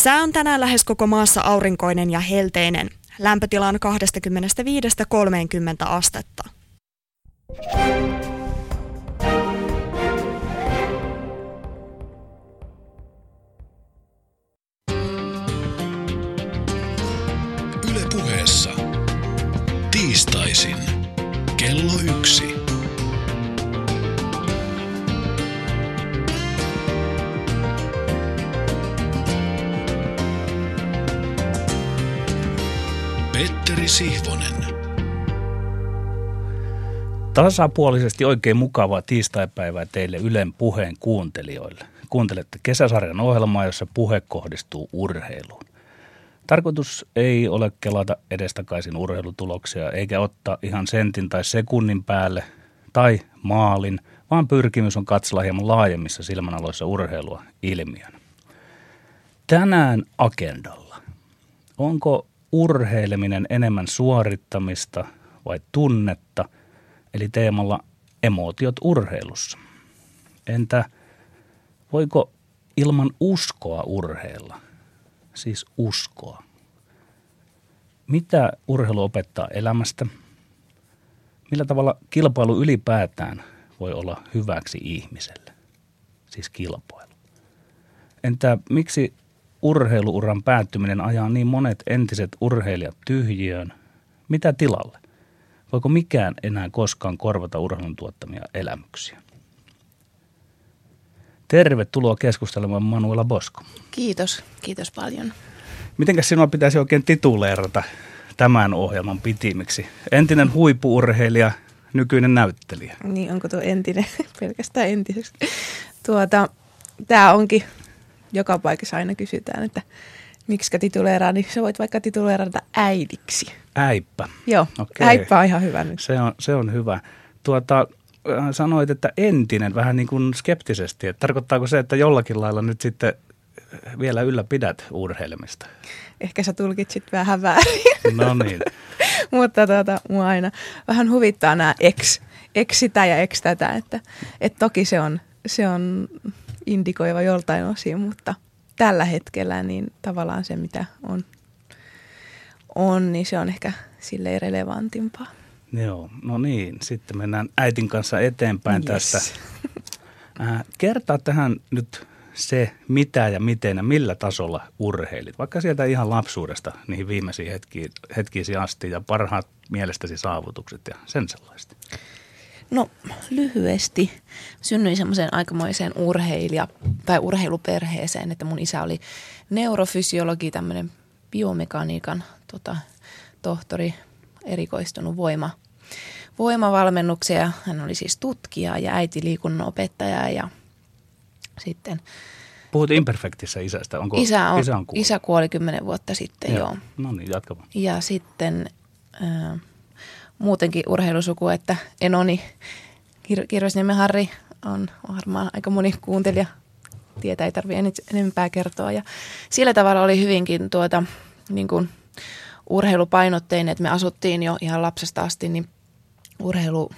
Sää on tänään lähes koko maassa aurinkoinen ja helteinen. Lämpötila on 25-30 astetta. Sihvonen. Tasapuolisesti oikein mukavaa tiistaipäivää teille Ylen puheen kuuntelijoille. Kuuntelette kesäsarjan ohjelmaa, jossa puhe kohdistuu urheiluun. Tarkoitus ei ole kelata edestakaisin urheilutuloksia eikä ottaa ihan sentin tai sekunnin päälle tai maalin, vaan pyrkimys on katsella hieman laajemmissa silmänaloissa urheilua ilmiön. Tänään agendalla. Onko urheileminen enemmän suorittamista vai tunnetta, eli teemalla emootiot urheilussa. Entä voiko ilman uskoa urheilla? Siis uskoa. Mitä urheilu opettaa elämästä? Millä tavalla kilpailu ylipäätään voi olla hyväksi ihmiselle? Siis kilpailu. Entä miksi urheiluuran päättyminen ajaa niin monet entiset urheilijat tyhjiöön? Mitä tilalle? Voiko mikään enää koskaan korvata urheilun tuottamia elämyksiä? Tervetuloa keskustelemaan Manuela Bosko. Kiitos, kiitos paljon. Mitenkäs sinua pitäisi oikein tituleerata tämän ohjelman pitimiksi? Entinen huippuurheilija, nykyinen näyttelijä. Niin, onko tuo entinen, pelkästään entiseksi. Tuota, tämä onkin, joka paikassa aina kysytään, että miksi tituleeraa, niin sä voit vaikka tituleerata äidiksi. Äippä. Joo, Okei. äippä on ihan hyvä nyt. Se on, se on hyvä. Tuota, äh, sanoit, että entinen vähän niin kuin skeptisesti. Että tarkoittaako se, että jollakin lailla nyt sitten vielä ylläpidät urheilemista? Ehkä sä tulkitsit vähän väärin, No niin. mutta tuota, mua aina vähän huvittaa nämä ex, ex sitä ja ex tätä, että, että toki se on, se on indikoiva joltain osin, mutta tällä hetkellä niin tavallaan se, mitä on, on niin se on ehkä silleen relevantimpaa. Joo, no niin. Sitten mennään äitin kanssa eteenpäin Yes. tästä. Äh, kertaa tähän nyt se, mitä ja miten ja millä tasolla urheilit. Vaikka sieltä ihan lapsuudesta niihin viimeisiin hetkiin, hetkiisi asti ja parhaat mielestäsi saavutukset ja sen sellaista. No lyhyesti. Synnyin semmoiseen aikamoiseen urheilija- tai urheiluperheeseen, että mun isä oli neurofysiologi, tämmöinen biomekaniikan tota, tohtori, erikoistunut voima, voimavalmennuksia. Hän oli siis tutkija ja äiti liikunnan opettaja ja sitten Puhut Imperfectissä isästä. Onko, isä, on, isä on kuollut? isä kuoli kymmenen vuotta sitten, joo. joo. No niin, jatka vaan. Ja sitten äh, muutenkin urheilusuku, että Enoni, Kir- Kirvesniemen Harri on varmaan aika moni kuuntelija tietää, ei tarvitse enempää kertoa. Ja sillä tavalla oli hyvinkin tuota, niin kuin urheilupainotteinen, että me asuttiin jo ihan lapsesta asti niin urheilu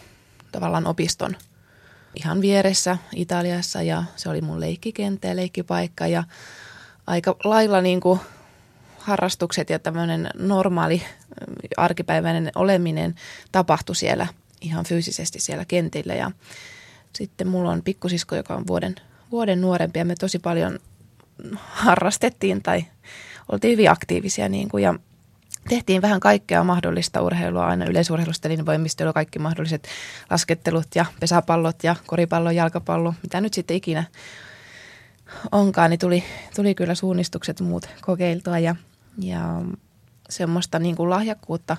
tavallaan opiston ihan vieressä Italiassa ja se oli mun leikkikenttä ja leikkipaikka ja aika lailla niin kuin harrastukset ja tämmöinen normaali arkipäiväinen oleminen tapahtui siellä ihan fyysisesti siellä kentillä. Ja sitten mulla on pikkusisko, joka on vuoden, vuoden nuorempi ja me tosi paljon harrastettiin tai oltiin hyvin aktiivisia niin kuin, ja tehtiin vähän kaikkea mahdollista urheilua, aina yleisurheilusta, voimistelu, kaikki mahdolliset laskettelut ja pesäpallot ja koripallo, jalkapallo, mitä nyt sitten ikinä onkaan, niin tuli, tuli kyllä suunnistukset muut kokeiltua ja, ja semmoista niin kuin lahjakkuutta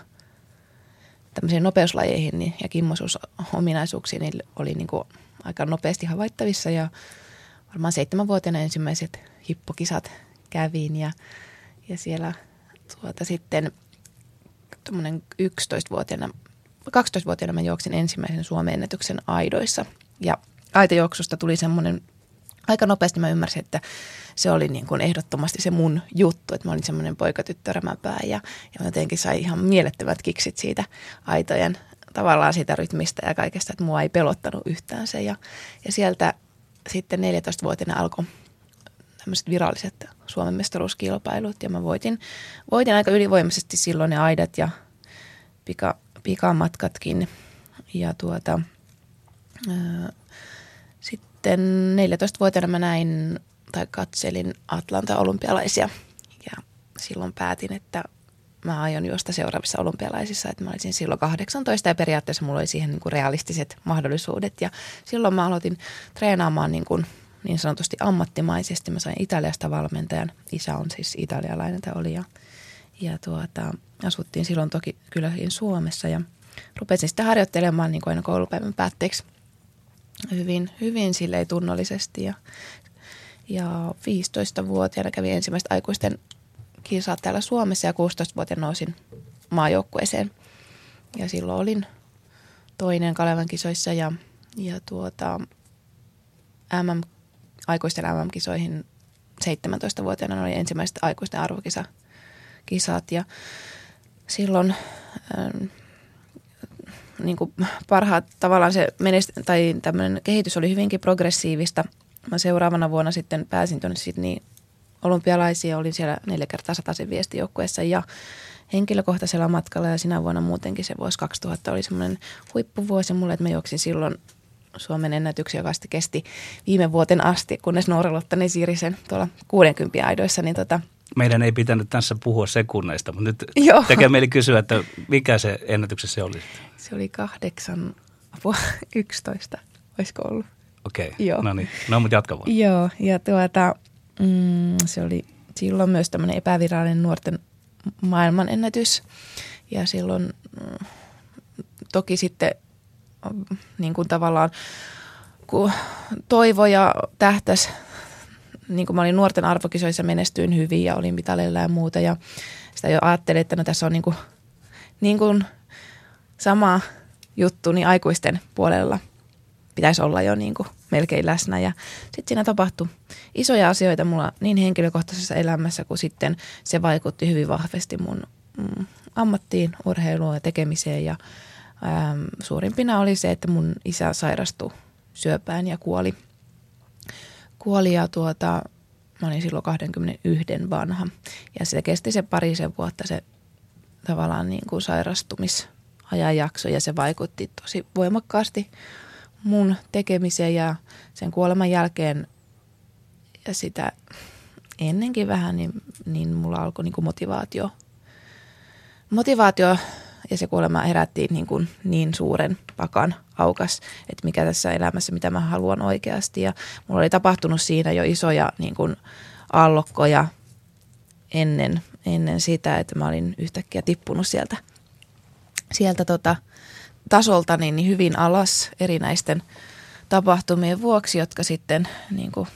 tämmöisiin nopeuslajeihin niin, ja kimmoisuusominaisuuksiin niin oli niin kuin aika nopeasti havaittavissa. Ja varmaan seitsemänvuotiaana ensimmäiset hippokisat kävin ja, ja siellä tuota sitten tuommoinen 11-vuotiaana, 12-vuotiaana mä juoksin ensimmäisen Suomen ennätyksen aidoissa. Ja aitajuoksusta tuli semmoinen aika nopeasti mä ymmärsin, että se oli niin kuin ehdottomasti se mun juttu, että mä olin semmoinen poikatyttörämäpää ja, ja jotenkin sai ihan mielettömät kiksit siitä aitojen tavallaan siitä rytmistä ja kaikesta, että mua ei pelottanut yhtään se ja, ja sieltä sitten 14-vuotiaana alkoi tämmöiset viralliset Suomen mestaruuskilpailut ja mä voitin, voitin aika ylivoimaisesti silloin ne aidat ja pika, pikamatkatkin. Ja tuota, sitten 14-vuotiaana mä näin tai katselin Atlanta-olympialaisia ja silloin päätin, että mä aion juosta seuraavissa olympialaisissa, että mä olisin silloin 18 ja periaatteessa mulla oli siihen niin kuin realistiset mahdollisuudet. Ja silloin mä aloitin treenaamaan niin, kuin niin sanotusti ammattimaisesti. Mä sain Italiasta valmentajan, isä on siis italialainen tai oli. Ja, ja tuota, asuttiin silloin toki kylläkin Suomessa. Ja rupesin sitten harjoittelemaan niin kuin aina koulupäivän päätteeksi hyvin, hyvin silleen tunnollisesti ja, ja 15-vuotiaana kävin ensimmäiset aikuisten kisat täällä Suomessa ja 16-vuotiaana nousin maajoukkueeseen. Ja silloin olin toinen Kalevan kisoissa ja, ja tuota, MM, aikuisten MM-kisoihin 17-vuotiaana oli ensimmäiset aikuisten arvokisat ja silloin ähm, niin kuin parhaat tavallaan se menest- tai tämmöinen kehitys oli hyvinkin progressiivista. Mä seuraavana vuonna sitten pääsin tuonne Sydney olympialaisia, olin siellä neljä kertaa sataisen viestijoukkueessa ja henkilökohtaisella matkalla ja sinä vuonna muutenkin se vuosi 2000 oli semmoinen huippuvuosi mulle, että mä juoksin silloin Suomen ennätyksiä, joka sitten kesti viime vuoten asti, kunnes Noora-Lottanen siirri sen tuolla 60 aidoissa, niin tota, Meidän ei pitänyt tässä puhua sekunneista, mutta nyt Joo. tekee mieli kysyä, että mikä se ennätyksessä oli. se oli kahdeksan, apua, 11, olisiko ollut? Okei, okay. Joo. no niin. No, mutta jatka vaan. Joo, ja tuota, mm, se oli silloin myös tämmöinen epävirallinen nuorten maailmanennätys. Ja silloin mm, toki sitten mm, niin kuin tavallaan kun toivo ja tähtäs, niin kuin mä olin nuorten arvokisoissa menestyin hyvin ja olin mitaleilla ja muuta. Ja sitä jo ajattelin, että no tässä on niin kuin, niin kuin sama juttu niin aikuisten puolella pitäisi olla jo niin kuin melkein läsnä. Ja sitten siinä tapahtui isoja asioita mulla niin henkilökohtaisessa elämässä kuin sitten se vaikutti hyvin vahvasti mun mm, ammattiin, urheiluun ja tekemiseen. Ja äm, suurimpina oli se, että mun isä sairastui syöpään ja kuoli. Kuoli ja tuota, mä olin silloin 21 vanha. Ja se kesti se parisen vuotta se tavallaan niin kuin sairastumisajanjakso ja se vaikutti tosi voimakkaasti mun tekemiseen ja sen kuoleman jälkeen ja sitä ennenkin vähän, niin, niin mulla alkoi niin kuin motivaatio. Motivaatio ja se kuolema herätti niin, kuin niin suuren pakan aukas, että mikä tässä elämässä, mitä mä haluan oikeasti. Ja mulla oli tapahtunut siinä jo isoja niin kuin allokkoja ennen, ennen sitä, että mä olin yhtäkkiä tippunut sieltä, sieltä tota, tasolta niin hyvin alas erinäisten tapahtumien vuoksi, jotka sitten niin kuin,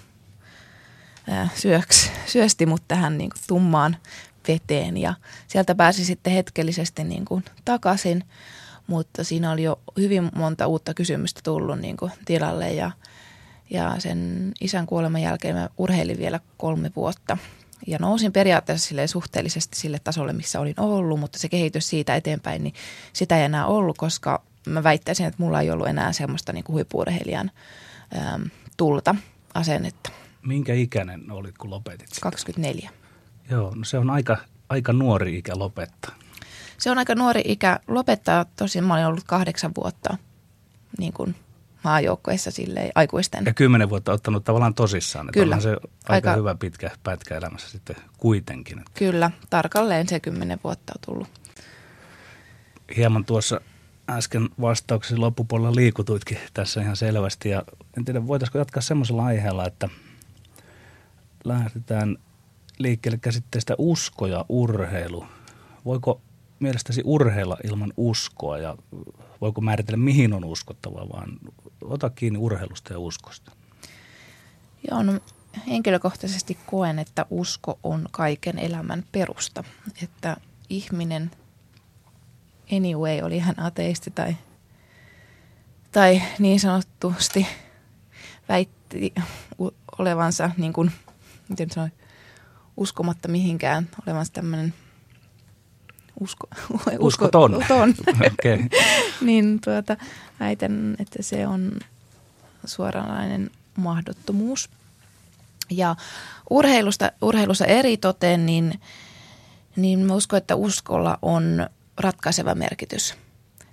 ää, syöks, syösti mut tähän niin kuin, tummaan veteen ja sieltä pääsi sitten hetkellisesti niin kuin, takaisin, mutta siinä oli jo hyvin monta uutta kysymystä tullut niin kuin, tilalle ja, ja sen isän kuoleman jälkeen mä urheilin vielä kolme vuotta ja nousin periaatteessa sille suhteellisesti sille tasolle, missä olin ollut, mutta se kehitys siitä eteenpäin, niin sitä ei enää ollut, koska mä väittäisin, että mulla ei ollut enää semmoista niin huippuurheilijan äm, tulta asennetta. Minkä ikäinen olit, kun lopetit? sitä? 24. Joo, no se on aika, aika nuori ikä lopettaa. Se on aika nuori ikä lopettaa. Tosin mä olin ollut kahdeksan vuotta niin kuin maajoukkoissa silleen aikuisten. Ja kymmenen vuotta ottanut tavallaan tosissaan. Että Kyllä. onhan se aika, Aika- hyvä pitkä pätkä elämässä sitten kuitenkin. Että Kyllä, tarkalleen se kymmenen vuotta on tullut. hieman tuossa äsken vastauksesi loppupuolella liikutuitkin tässä ihan selvästi. Ja en tiedä, voitaisiko jatkaa semmoisella aiheella, että lähdetään liikkeelle käsitteestä usko ja urheilu. Voiko mielestäsi urheilla ilman uskoa ja voiko määritellä, mihin on uskottava, vaan ota kiinni urheilusta ja uskosta. Joo, no henkilökohtaisesti koen, että usko on kaiken elämän perusta. Että ihminen anyway oli hän ateisti tai, tai niin sanottusti väitti olevansa niin kuin, miten sanoin, uskomatta mihinkään, olevansa tämmöinen usko, Uskoton. uskoton. Okei. niin tuota, väitän, että se on suoranainen mahdottomuus. Ja urheilusta, urheilussa eri toteen, niin, niin mä uskon, että uskolla on ratkaiseva merkitys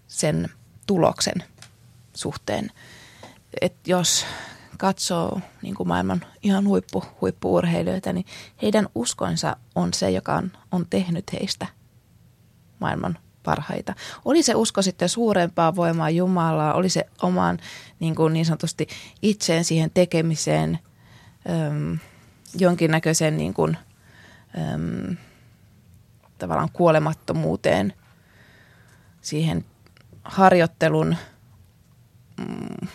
sen tuloksen suhteen. Et jos katsoo niin kuin maailman ihan huippu, huippuurheilijoita, niin heidän uskonsa on se, joka on, on tehnyt heistä maailman parhaita. Oli se usko sitten suurempaa voimaa Jumalaa, oli se omaan niin, kuin niin sanotusti itseen siihen tekemiseen, äm, jonkinnäköiseen niin kuin, äm, tavallaan kuolemattomuuteen, siihen harjoittelun mm,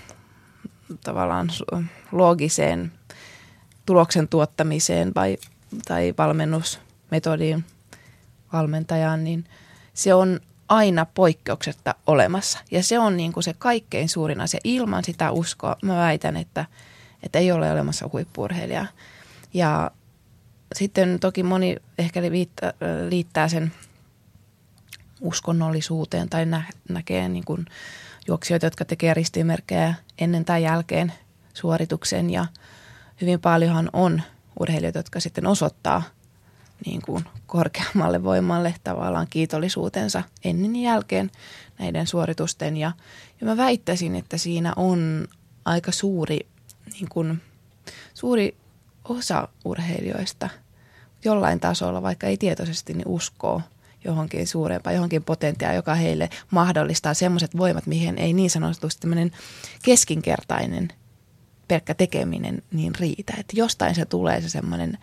tavallaan loogiseen tuloksen tuottamiseen vai, tai valmennusmetodiin valmentajaan, niin se on aina poikkeuksetta olemassa. Ja se on niin kuin se kaikkein suurin asia. Ilman sitä uskoa mä väitän, että, että ei ole olemassa huippurheilijaa. Ja sitten toki moni ehkä liittää, liittää sen uskonnollisuuteen tai nä- näkee niin kuin juoksijoita, jotka tekee ristimerkkejä ennen tai jälkeen suorituksen ja hyvin paljonhan on urheilijoita, jotka sitten osoittaa niin kuin korkeammalle voimalle tavallaan kiitollisuutensa ennen ja jälkeen näiden suoritusten. Ja, ja mä väittäisin, että siinä on aika suuri, niin kuin, suuri osa urheilijoista jollain tasolla, vaikka ei tietoisesti, niin uskoo – johonkin suurempaan, johonkin potentiaan, joka heille mahdollistaa semmoiset voimat, mihin ei niin sanotusti tämmöinen keskinkertainen pelkkä tekeminen niin riitä. Että jostain se tulee se semmoinen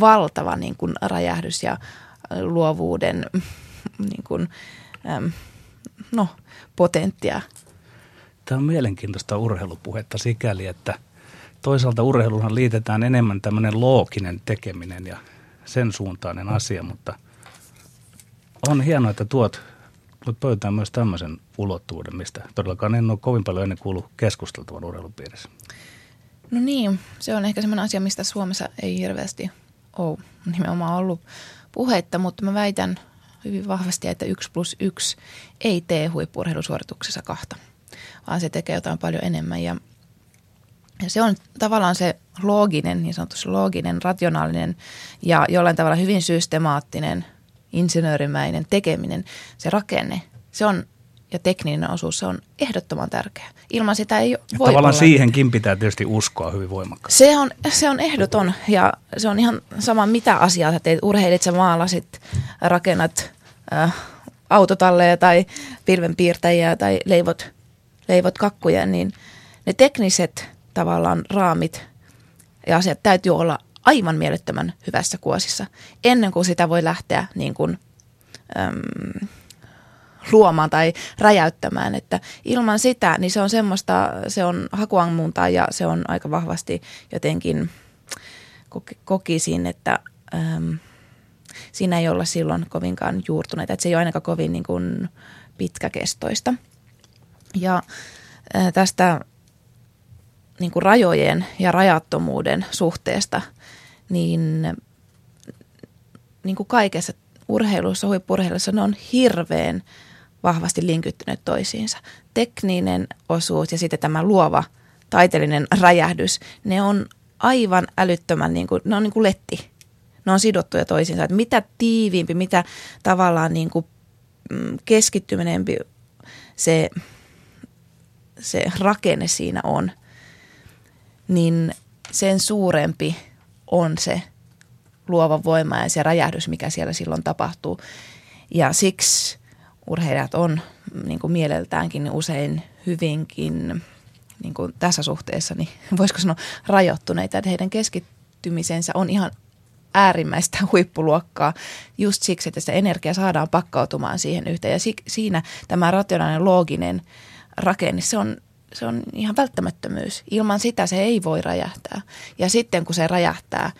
valtava niin kuin räjähdys ja luovuuden niin kuin, äm, no, potenttia. Tämä on mielenkiintoista urheilupuhetta sikäli, että toisaalta urheiluhan liitetään enemmän tämmöinen looginen tekeminen ja sen suuntainen asia, mutta on hienoa, että tuot, tuot pöytään myös tämmöisen ulottuvuuden, mistä todellakaan en ole kovin paljon ennen kuullut keskusteltavan urheilupiirissä. No niin, se on ehkä semmoinen asia, mistä Suomessa ei hirveästi ole nimenomaan ollut puhetta, mutta mä väitän hyvin vahvasti, että 1 plus 1 ei tee huippurheilusuorituksessa kahta, vaan se tekee jotain paljon enemmän ja ja se on tavallaan se looginen, niin sanotusti looginen, rationaalinen ja jollain tavalla hyvin systemaattinen insinöörimäinen tekeminen, se rakenne, se on ja tekninen osuus, se on ehdottoman tärkeä. Ilman sitä ei voi Tavallaan olla siihenkin pitää tietysti uskoa hyvin voimakkaasti. Se on, se on ehdoton ja se on ihan sama mitä asiaa sä teet. Urheilit sä maalasit, rakennat äh, autotalleja tai pilvenpiirtäjiä tai leivot, leivot kakkuja, niin ne tekniset tavallaan raamit ja asiat täytyy olla aivan mielettömän hyvässä kuosissa ennen kuin sitä voi lähteä niin kuin, äm, luomaan tai räjäyttämään. Että ilman sitä, niin se on semmoista, se on hakuammuntaa ja se on aika vahvasti jotenkin kokisin, että äm, siinä ei olla silloin kovinkaan juurtuneita. Että se ei ole ainakaan kovin niin kuin pitkäkestoista. Ja ää, tästä niin kuin rajojen ja rajattomuuden suhteesta – niin, niin kuin kaikessa urheilussa, huippurheilussa, ne on hirveän vahvasti linkittyneet toisiinsa. Tekninen osuus ja sitten tämä luova taiteellinen räjähdys, ne on aivan älyttömän, niin kuin, ne on niin kuin letti. Ne on sidottuja toisiinsa. Että mitä tiiviimpi, mitä tavallaan niin kuin mm, keskittyneempi se, se rakenne siinä on, niin sen suurempi on se luova voima ja se räjähdys, mikä siellä silloin tapahtuu. Ja siksi urheilijat on niin kuin mieleltäänkin usein hyvinkin niin kuin tässä suhteessa, niin voisiko sanoa rajoittuneita, että heidän keskittymisensä on ihan äärimmäistä huippuluokkaa just siksi, että sitä energiaa saadaan pakkautumaan siihen yhteen. Ja siinä tämä rationaalinen looginen rakenne, se on se on ihan välttämättömyys. Ilman sitä se ei voi räjähtää. Ja sitten kun se räjähtää,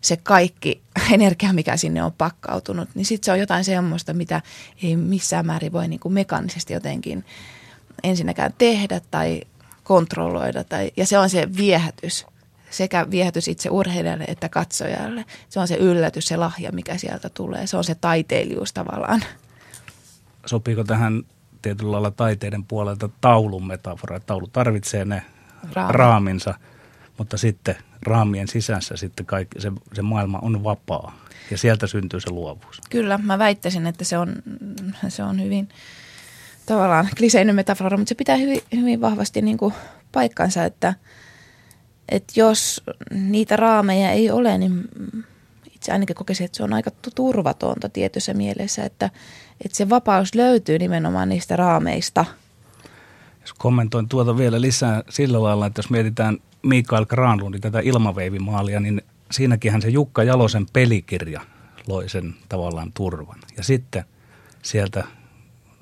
se kaikki energia, mikä sinne on pakkautunut, niin sitten se on jotain semmoista, mitä ei missään määrin voi niin kuin mekaanisesti jotenkin ensinnäkään tehdä tai kontrolloida. Tai, ja se on se viehätys, sekä viehätys itse urheilijalle että katsojalle. Se on se yllätys, se lahja, mikä sieltä tulee. Se on se taiteilijuus tavallaan. Sopiiko tähän tietyllä lailla taiteiden puolelta taulun metafora. Taulu tarvitsee ne Raami. raaminsa, mutta sitten raamien sisässä sitten kaikki, se, se maailma on vapaa ja sieltä syntyy se luovuus. Kyllä, mä väittäisin, että se on, se on hyvin tavallaan kliseinen metafora, mutta se pitää hyvin, hyvin vahvasti niin kuin paikkansa, että, että jos niitä raameja ei ole, niin itse ainakin kokisin, että se on aika turvatonta tietyssä mielessä, että, että se vapaus löytyy nimenomaan niistä raameista. Jos kommentoin tuota vielä lisää sillä lailla, että jos mietitään Mikael Granlundin tätä ilmaveivimaalia, niin siinäkinhän se Jukka Jalosen pelikirja loi sen tavallaan turvan. Ja sitten sieltä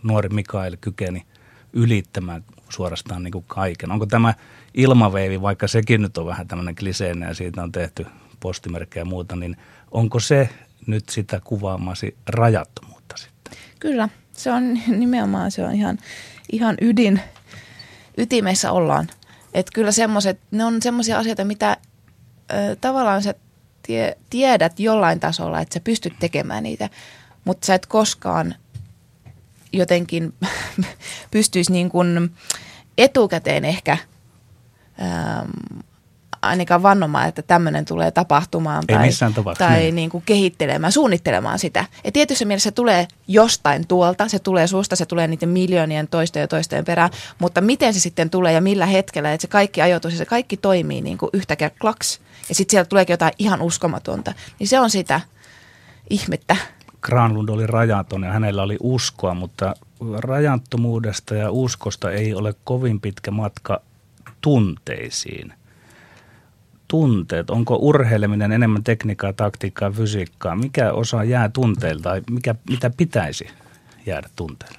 nuori Mikael kykeni ylittämään suorastaan niin kuin kaiken. Onko tämä ilmaveivi, vaikka sekin nyt on vähän tämmöinen kliseinen ja siitä on tehty postimerkkejä ja muuta, niin onko se nyt sitä kuvaamasi rajattomuutta sitten? Kyllä, se on nimenomaan se on ihan, ihan ydin, ytimessä ollaan. Että kyllä semmoiset, ne on semmoisia asioita, mitä ö, tavallaan sä tie, tiedät jollain tasolla, että sä pystyt tekemään niitä, mutta sä et koskaan jotenkin pystyisi niin kuin etukäteen ehkä ähm, ainakaan vannomaan, että tämmöinen tulee tapahtumaan Ei tai, tai niin. niin kuin kehittelemään, suunnittelemaan sitä. Ja tietyssä mielessä se tulee jostain tuolta, se tulee suusta, se tulee niiden miljoonien toisten ja toisten perään, mutta miten se sitten tulee ja millä hetkellä, että se kaikki ajoitus ja se kaikki toimii niin kuin yhtäkkiä klaks ja sitten sieltä tuleekin jotain ihan uskomatonta, niin se on sitä ihmettä. Granlund oli rajaton ja hänellä oli uskoa, mutta rajattomuudesta ja uskosta ei ole kovin pitkä matka tunteisiin. Tunteet, onko urheileminen enemmän tekniikkaa, taktiikkaa, fysiikkaa? Mikä osa jää tunteilta tai mikä, mitä pitäisi jäädä tunteille?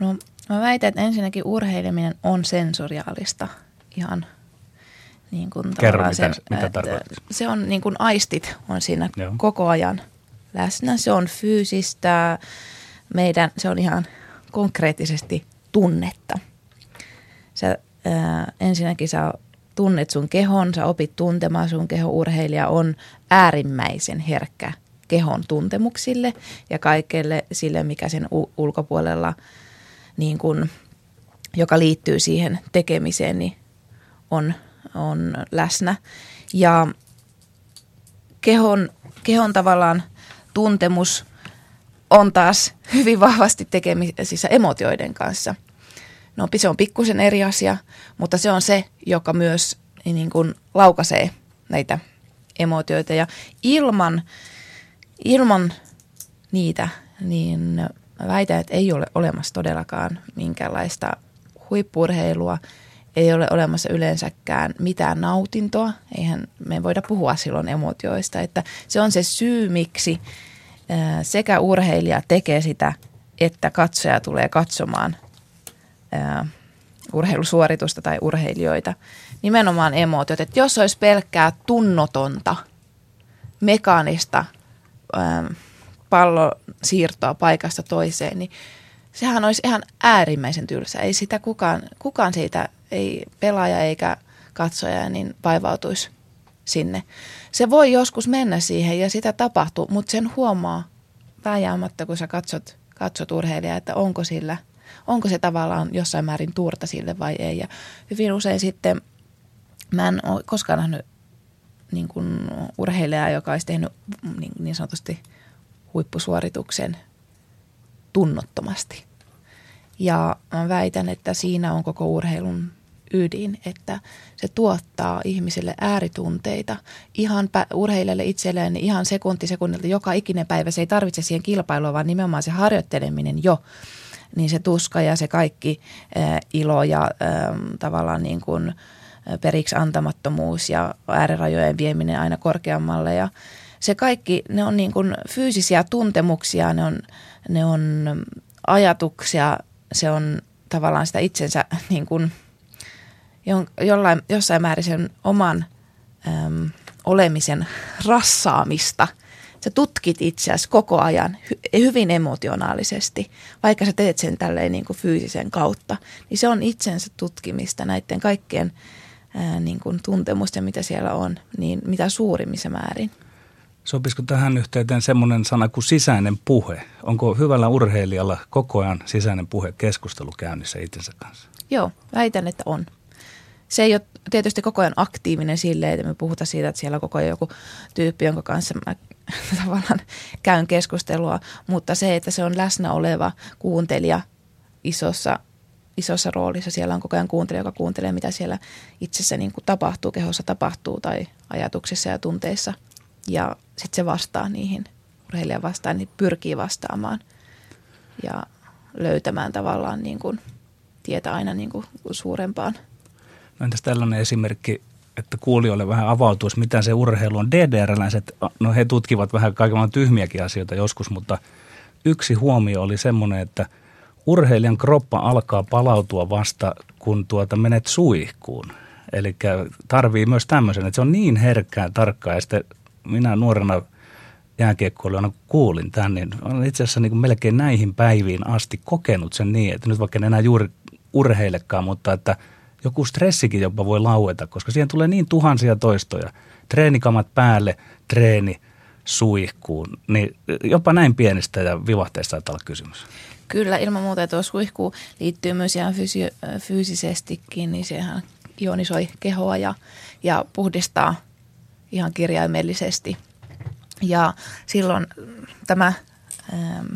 No mä väitän, että ensinnäkin urheileminen on sensoriaalista ihan niin kuin Kerro, mitä, sen, mitä että tarkoitat? Se on niin kuin aistit on siinä Joo. koko ajan läsnä. Se on fyysistä, meidän, se on ihan konkreettisesti tunnetta. Sä, ää, ensinnäkin sä tunnet sun kehon, sä opit tuntemaan sun keho. Urheilija on äärimmäisen herkkä kehon tuntemuksille ja kaikelle sille, mikä sen u- ulkopuolella, niin kun, joka liittyy siihen tekemiseen, niin on, on läsnä. Ja kehon, kehon tavallaan tuntemus on taas hyvin vahvasti tekemisissä emotioiden kanssa. No se on pikkusen eri asia, mutta se on se, joka myös niin kuin laukaisee näitä emotioita. Ja ilman, ilman niitä, niin väitän, että ei ole olemassa todellakaan minkäänlaista huippurheilua, ei ole olemassa yleensäkään mitään nautintoa. Eihän me voida puhua silloin emotioista, että se on se syy, miksi sekä urheilija tekee sitä, että katsoja tulee katsomaan ää, urheilusuoritusta tai urheilijoita. Nimenomaan emotiot. Että jos olisi pelkkää tunnotonta, mekaanista ää, pallon siirtoa paikasta toiseen, niin sehän olisi ihan äärimmäisen tylsä. Ei sitä kukaan, kukaan siitä, ei pelaaja eikä katsoja, niin vaivautuisi sinne. Se voi joskus mennä siihen ja sitä tapahtuu, mutta sen huomaa vääjäämättä, kun sä katsot, katsot urheilijaa, että onko sillä, onko se tavallaan jossain määrin tuurta sille vai ei. Ja hyvin usein sitten, mä en ole koskaan nähnyt niin kuin urheilijaa, joka olisi tehnyt niin, niin sanotusti huippusuorituksen tunnottomasti. Ja mä väitän, että siinä on koko urheilun ydin, että se tuottaa ihmisille ääritunteita. Ihan pä- urheilijalle itselleen ihan sekunti sekunnilta joka ikinen päivä. Se ei tarvitse siihen kilpailua, vaan nimenomaan se harjoitteleminen jo. Niin se tuska ja se kaikki ilo ja tavallaan niin kuin periksi antamattomuus ja äärirajojen vieminen aina korkeammalle ja se kaikki, ne on niin kuin fyysisiä tuntemuksia, ne on, ne on ajatuksia, se on tavallaan sitä itsensä niin kuin jollain, jossain määrin sen oman äm, olemisen rassaamista. Sä tutkit itseäsi koko ajan hy- hyvin emotionaalisesti, vaikka sä teet sen tälleen niin kuin fyysisen kautta. Niin se on itsensä tutkimista näiden kaikkien ää, niin kuin tuntemusten, mitä siellä on, niin mitä suurimmissa määrin. Sopisiko tähän yhteyteen semmoinen sana kuin sisäinen puhe? Onko hyvällä urheilijalla koko ajan sisäinen puhe keskustelu käynnissä itsensä kanssa? Joo, väitän, että on. se ei ole tietysti koko ajan aktiivinen silleen, että me puhutaan siitä, että siellä on koko ajan joku tyyppi, jonka kanssa mä tavallaan käyn keskustelua, mutta se, että se on läsnä oleva kuuntelija isossa, isossa roolissa. Siellä on koko ajan kuuntelija, joka kuuntelee, mitä siellä itsessä niin kuin tapahtuu, kehossa tapahtuu tai ajatuksissa ja tunteissa. Ja sitten se vastaa niihin, urheilija vastaa, niin pyrkii vastaamaan ja löytämään tavallaan niin kuin tietä aina niin kuin suurempaan. No entäs tällainen esimerkki, että kuulijoille vähän avautuisi, mitä se urheilu on. DDR-läiset, no he tutkivat vähän kaikenlaisia tyhmiäkin asioita joskus, mutta yksi huomio oli semmoinen, että urheilijan kroppa alkaa palautua vasta, kun tuota menet suihkuun. Eli tarvii myös tämmöisen, että se on niin herkkää tarkkaa. Ja sitten minä nuorena jääkiekkoilijana kuulin tämän, niin olen itse asiassa niin melkein näihin päiviin asti kokenut sen niin, että nyt vaikka en enää juuri urheilekaan, mutta että joku stressikin jopa voi laueta, koska siihen tulee niin tuhansia toistoja. Treenikamat päälle, treeni, suihkuun, niin jopa näin pienestä ja vivahteesta saattaa olla kysymys. Kyllä, ilman muuta tuo suihku liittyy myös ihan fysi- fyysisestikin, niin sehän ionisoi kehoa ja, ja puhdistaa ihan kirjaimellisesti. Ja silloin tämä ähm,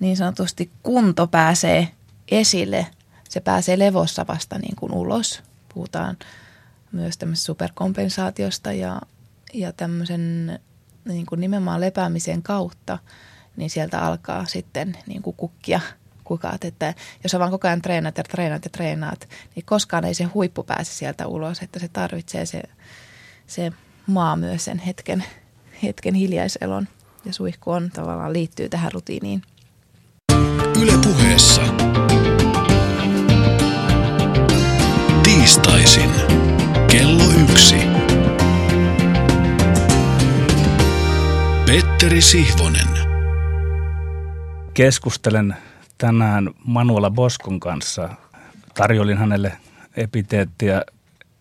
niin sanotusti kunto pääsee esille, se pääsee levossa vasta niin kuin ulos. Puhutaan myös tämmöisestä superkompensaatiosta ja, ja tämmöisen niin kuin nimenomaan lepäämisen kautta, niin sieltä alkaa sitten niin kuin kukkia kukat, että jos sä vaan koko ajan treenaat ja treenaat ja treenaat, niin koskaan ei se huippu pääse sieltä ulos, että se tarvitsee se, se maa myös sen hetken, hetken hiljaiselon ja suihku on tavallaan liittyy tähän rutiiniin. Yle puheessa. Tiistaisin. Kello yksi. Petteri Sihvonen. Keskustelen tänään Manuela Boskon kanssa. Tarjolin hänelle epiteettiä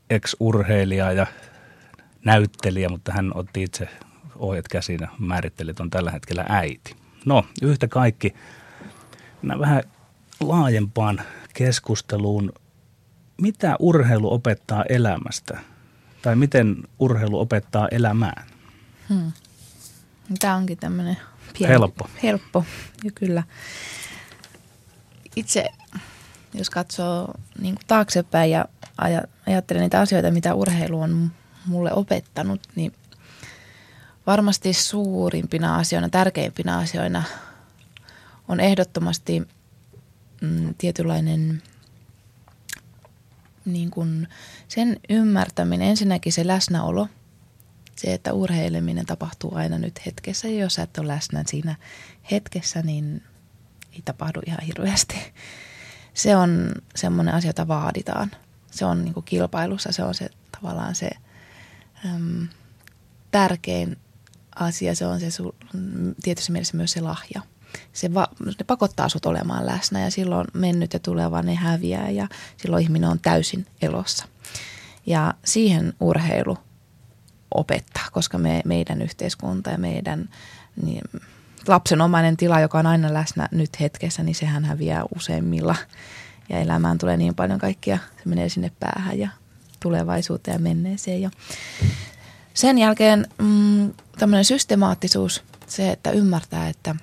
ex-urheilija ja näyttelijä, mutta hän otti itse ohjat käsiin ja määritteli, että on tällä hetkellä äiti. No, yhtä kaikki vähän laajempaan keskusteluun. Mitä urheilu opettaa elämästä? Tai miten urheilu opettaa elämään? Hmm. Tämä onkin tämmöinen pieni, helppo. Helppo, ja kyllä. Itse, jos katsoo niin kuin taaksepäin ja ajattelen niitä asioita, mitä urheilu on mulle opettanut, niin varmasti suurimpina asioina, tärkeimpinä asioina on ehdottomasti mm, tietynlainen niin kuin sen ymmärtäminen, ensinnäkin se läsnäolo, se, että urheileminen tapahtuu aina nyt hetkessä. Ja jos sä et ole läsnä siinä hetkessä, niin ei tapahdu ihan hirveästi. Se on semmoinen asia, jota vaaditaan. Se on niin kilpailussa, se on se tavallaan se äm, tärkein asia, se on se su, tietysti mielessä myös se lahja. Se, va, ne pakottaa sut olemaan läsnä ja silloin mennyt ja tuleva ne häviää ja silloin ihminen on täysin elossa. Ja siihen urheilu opettaa, koska me, meidän yhteiskunta ja meidän niin, lapsenomainen tila, joka on aina läsnä nyt hetkessä, niin sehän häviää useimmilla. Ja elämään tulee niin paljon kaikkia, se menee sinne päähän ja tulevaisuuteen ja menneeseen. Ja sen jälkeen mm, tämmöinen systemaattisuus, se, että ymmärtää, että,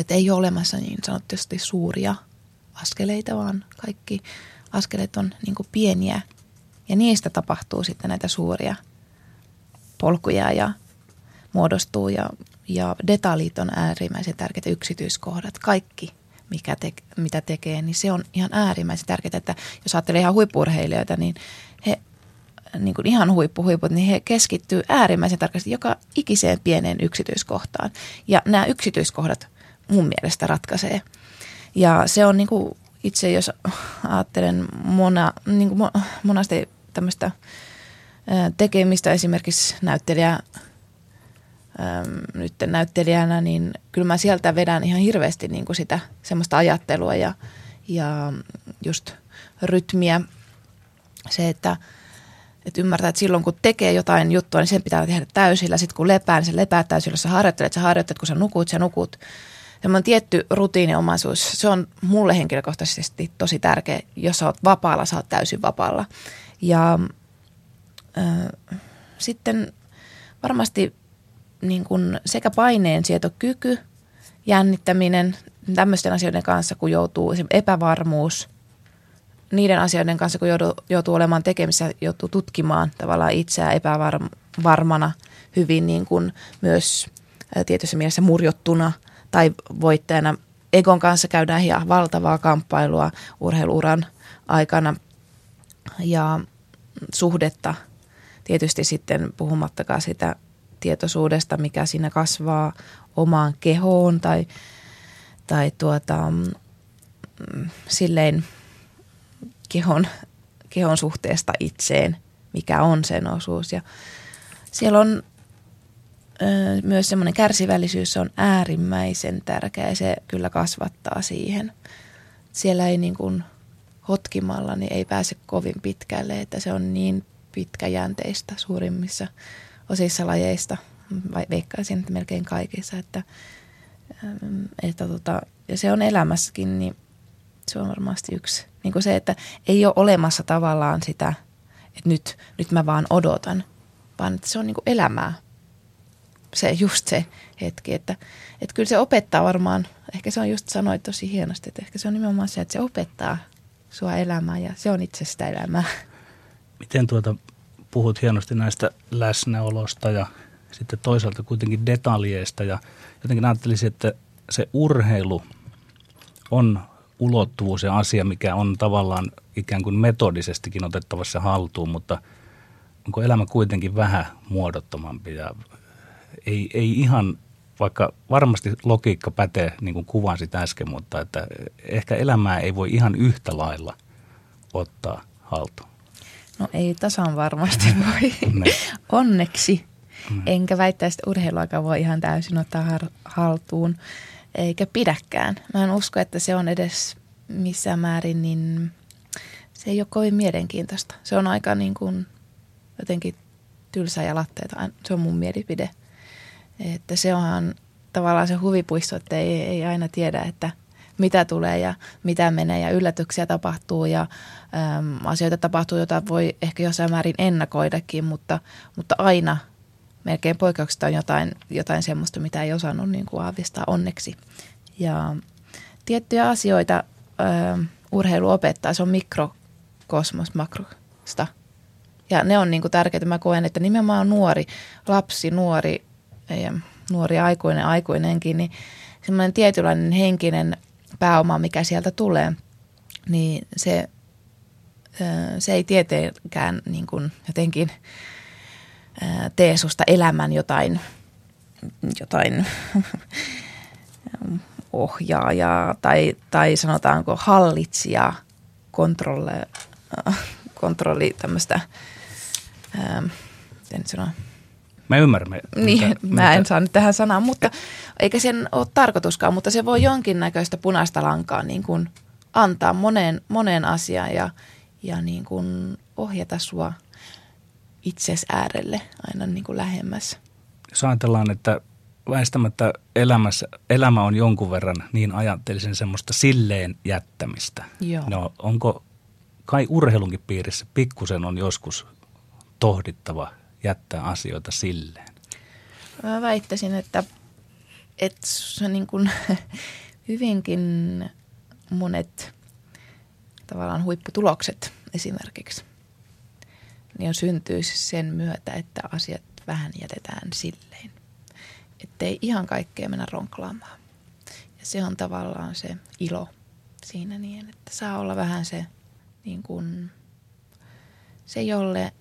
että ei ole olemassa niin sanotusti suuria askeleita, vaan kaikki askeleet on niin pieniä ja niistä tapahtuu sitten näitä suuria polkuja ja muodostuu ja, ja detaljit on äärimmäisen tärkeitä, yksityiskohdat, kaikki mikä te, mitä tekee, niin se on ihan äärimmäisen tärkeää, että jos ajattelee ihan huippurheilijoita, niin he niin kuin ihan huippuhuiput, niin he keskittyy äärimmäisen tarkasti joka ikiseen pieneen yksityiskohtaan. Ja nämä yksityiskohdat mun mielestä ratkaisee. Ja se on niin kuin itse, jos ajattelen mona, niin kuin monasti tämmöistä tekemistä esimerkiksi näyttelijä, nyt näyttelijänä, niin kyllä mä sieltä vedän ihan hirveästi niin sitä semmoista ajattelua ja, ja just rytmiä. Se, että – että ymmärtää, että silloin kun tekee jotain juttua, niin sen pitää tehdä täysillä. Sitten kun lepää, niin se lepää täysillä. Sä harjoittelet, sä harjoittelet. Kun sä nukut, sä nukut semmoinen tietty rutiiniomaisuus, se on mulle henkilökohtaisesti tosi tärkeä. Jos sä oot vapaalla, sä oot täysin vapaalla. Ja äh, sitten varmasti niin kun sekä paineensietokyky, jännittäminen tämmöisten asioiden kanssa, kun joutuu epävarmuus, niiden asioiden kanssa, kun joutuu, joutuu olemaan tekemisissä, joutuu tutkimaan tavallaan itseään epävarmana, hyvin niin kuin myös tietyssä mielessä murjottuna tai voittajana. Egon kanssa käydään ihan valtavaa kamppailua urheiluuran aikana ja suhdetta tietysti sitten puhumattakaan sitä tietoisuudesta, mikä siinä kasvaa omaan kehoon tai, tai tuota, mm, silleen kehon, kehon suhteesta itseen, mikä on sen osuus. Ja siellä on myös semmoinen kärsivällisyys on äärimmäisen tärkeä ja se kyllä kasvattaa siihen. Siellä ei niin kuin hotkimalla niin ei pääse kovin pitkälle, että se on niin pitkäjänteistä suurimmissa osissa lajeista, vai veikkaisin, että melkein kaikissa, että, että tota, ja se on elämässäkin, niin se on varmasti yksi. Niin kuin se, että ei ole olemassa tavallaan sitä, että nyt, nyt mä vaan odotan, vaan että se on niin kuin elämää. Se just se hetki, että, että kyllä se opettaa varmaan, ehkä se on just sanoit tosi hienosti, että ehkä se on nimenomaan se, että se opettaa sua elämää ja se on itse sitä elämää. Miten tuota puhut hienosti näistä läsnäolosta ja sitten toisaalta kuitenkin detaljeista ja jotenkin ajattelisin, että se urheilu on ulottuvuus ja asia, mikä on tavallaan ikään kuin metodisestikin otettavassa haltuun, mutta onko elämä kuitenkin vähän muodottomampi ja ei, ei ihan, vaikka varmasti logiikka pätee, niin kuin kuvasit äsken, mutta että ehkä elämää ei voi ihan yhtä lailla ottaa haltuun. No ei tasan varmasti voi. Onneksi. Mm. Enkä väittäisi, että urheiluaika voi ihan täysin ottaa har- haltuun, eikä pidäkään. Mä en usko, että se on edes missään määrin, niin se ei ole kovin mielenkiintoista. Se on aika niin kuin jotenkin tylsä ja latteeta. Se on mun mielipide. Että se onhan tavallaan se huvipuisto, että ei, ei aina tiedä, että mitä tulee ja mitä menee ja yllätyksiä tapahtuu ja äm, asioita tapahtuu, joita voi ehkä jossain määrin ennakoidakin, mutta, mutta aina melkein poikkeuksista on jotain, jotain semmoista, mitä ei osannut niin kuin aavistaa onneksi. Ja tiettyjä asioita ö, urheilu opettaa, se on mikrokosmos makrosta. Ja ne on niin kuin tärkeitä. Mä koen, että nimenomaan nuori, lapsi, nuori, nuori aikuinen, aikuinenkin, niin semmoinen tietynlainen henkinen pääoma, mikä sieltä tulee, niin se, se ei tietenkään niin kuin jotenkin tee susta elämän jotain, jotain ohjaajaa tai, tai sanotaanko hallitsija, kontrolle, kontrolli tämmöistä, miten sanoa, Mä ymmärrän. Me, niin, mitä, mä en saa nyt tähän sanaan, mutta eikä sen ole tarkoituskaan, mutta se voi jonkinnäköistä punaista lankaa niin kuin antaa moneen, moneen asiaan ja, ja niin kuin ohjata sua itses äärelle aina niin kuin lähemmäs. Jos ajatellaan, että väistämättä elämässä, elämä on jonkun verran, niin ajattelisin semmoista silleen jättämistä. Joo. No, onko kai urheilunkin piirissä pikkusen on joskus tohdittava jättää asioita silleen? Mä väittäisin, että, että niin kuin hyvinkin monet tavallaan huipputulokset esimerkiksi, niin on syntyy sen myötä, että asiat vähän jätetään silleen. Että ei ihan kaikkea mennä ronklaamaan. Ja se on tavallaan se ilo siinä niin, että saa olla vähän se, niin kuin, se jolle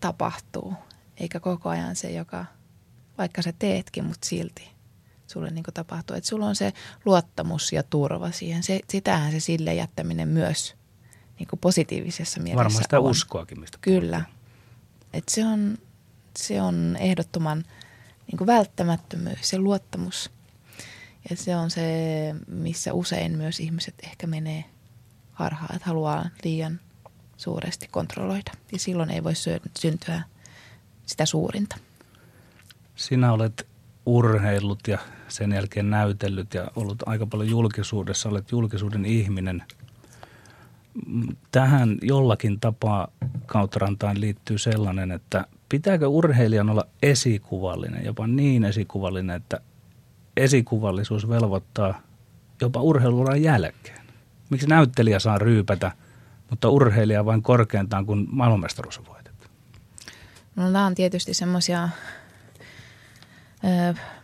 tapahtuu – eikä koko ajan se, joka, vaikka sä teetkin, mutta silti sulle niin tapahtuu. Että sulla on se luottamus ja turva siihen. Se, sitähän se sille jättäminen myös niin positiivisessa mielessä Varmaan sitä on. uskoakin, mistä Kyllä. että se, on, se on ehdottoman niin välttämättömyys, se luottamus. Ja se on se, missä usein myös ihmiset ehkä menee harhaan, että haluaa liian suuresti kontrolloida. Ja silloin ei voi syntyä sitä suurinta. Sinä olet urheillut ja sen jälkeen näytellyt ja ollut aika paljon julkisuudessa, olet julkisuuden ihminen. Tähän jollakin tapaa Kautrantaan liittyy sellainen, että pitääkö urheilijan olla esikuvallinen, jopa niin esikuvallinen, että esikuvallisuus velvoittaa jopa urheiluuran jälkeen. Miksi näyttelijä saa ryypätä, mutta urheilija vain korkeintaan, kun maailmanmestaruus voitettu? No nämä on tietysti semmoisia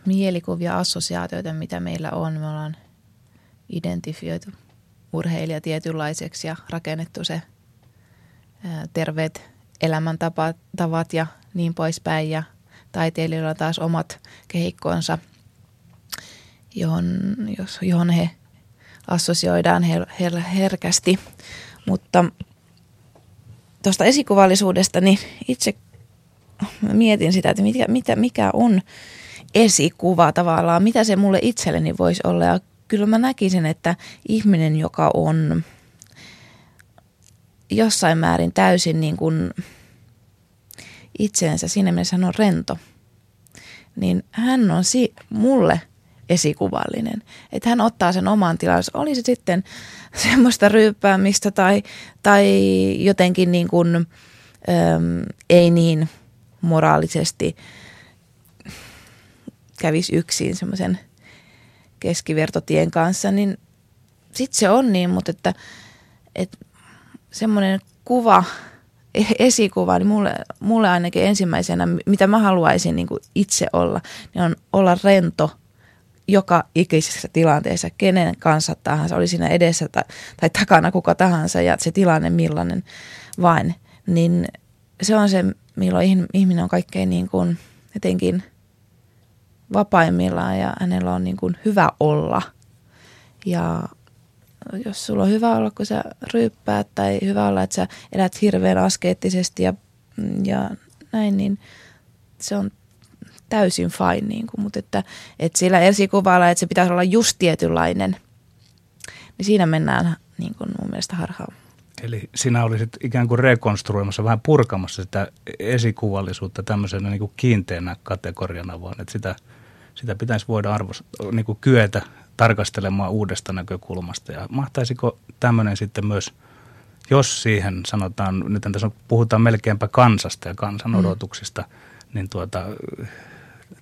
mielikuvia, assosiaatioita, mitä meillä on. Me ollaan identifioitu urheilija tietynlaiseksi ja rakennettu se ö, terveet elämäntavat ja niin poispäin. Ja taiteilijoilla on taas omat kehikkonsa, johon, jos, johon he assosioidaan her, her, herkästi. Mutta tuosta esikuvallisuudesta, niin itse mietin sitä, että mikä, mitä, mikä on esikuva tavallaan, mitä se mulle itselleni voisi olla. Ja kyllä mä näkisin, että ihminen, joka on jossain määrin täysin niin kuin itseensä, siinä mielessä hän on rento, niin hän on si- mulle esikuvallinen. Että hän ottaa sen oman tilansa. Oli se sitten semmoista ryyppäämistä tai, tai jotenkin niin kuin, äm, ei niin moraalisesti kävisi yksin semmoisen keskivertotien kanssa, niin sitten se on niin, mutta että, että semmoinen kuva, e- esikuva, niin mulle, mulle ainakin ensimmäisenä, mitä mä haluaisin niin itse olla, niin on olla rento joka ikisessä tilanteessa, kenen kanssa tahansa, oli siinä edessä tai, tai takana kuka tahansa ja se tilanne millainen vain, niin se on se, milloin ihminen on kaikkein niin kuin jotenkin vapaimmillaan ja hänellä on niin kuin hyvä olla. Ja jos sulla on hyvä olla, kun sä ryyppäät tai hyvä olla, että sä elät hirveän askeettisesti ja, ja näin, niin se on täysin fine. Niin kuin, mutta että, että sillä esikuvalla, että se pitäisi olla just tietynlainen, niin siinä mennään niin kuin mun mielestä harhaan. Eli sinä olisit ikään kuin rekonstruoimassa, vähän purkamassa sitä esikuvallisuutta tämmöisenä niin kuin kiinteänä kategoriana, vaan että sitä, sitä pitäisi voida arvos, niin kuin kyetä tarkastelemaan uudesta näkökulmasta. Ja mahtaisiko tämmöinen sitten myös, jos siihen sanotaan, nyt tässä puhutaan melkeinpä kansasta ja kansan odotuksista, mm. niin tuota,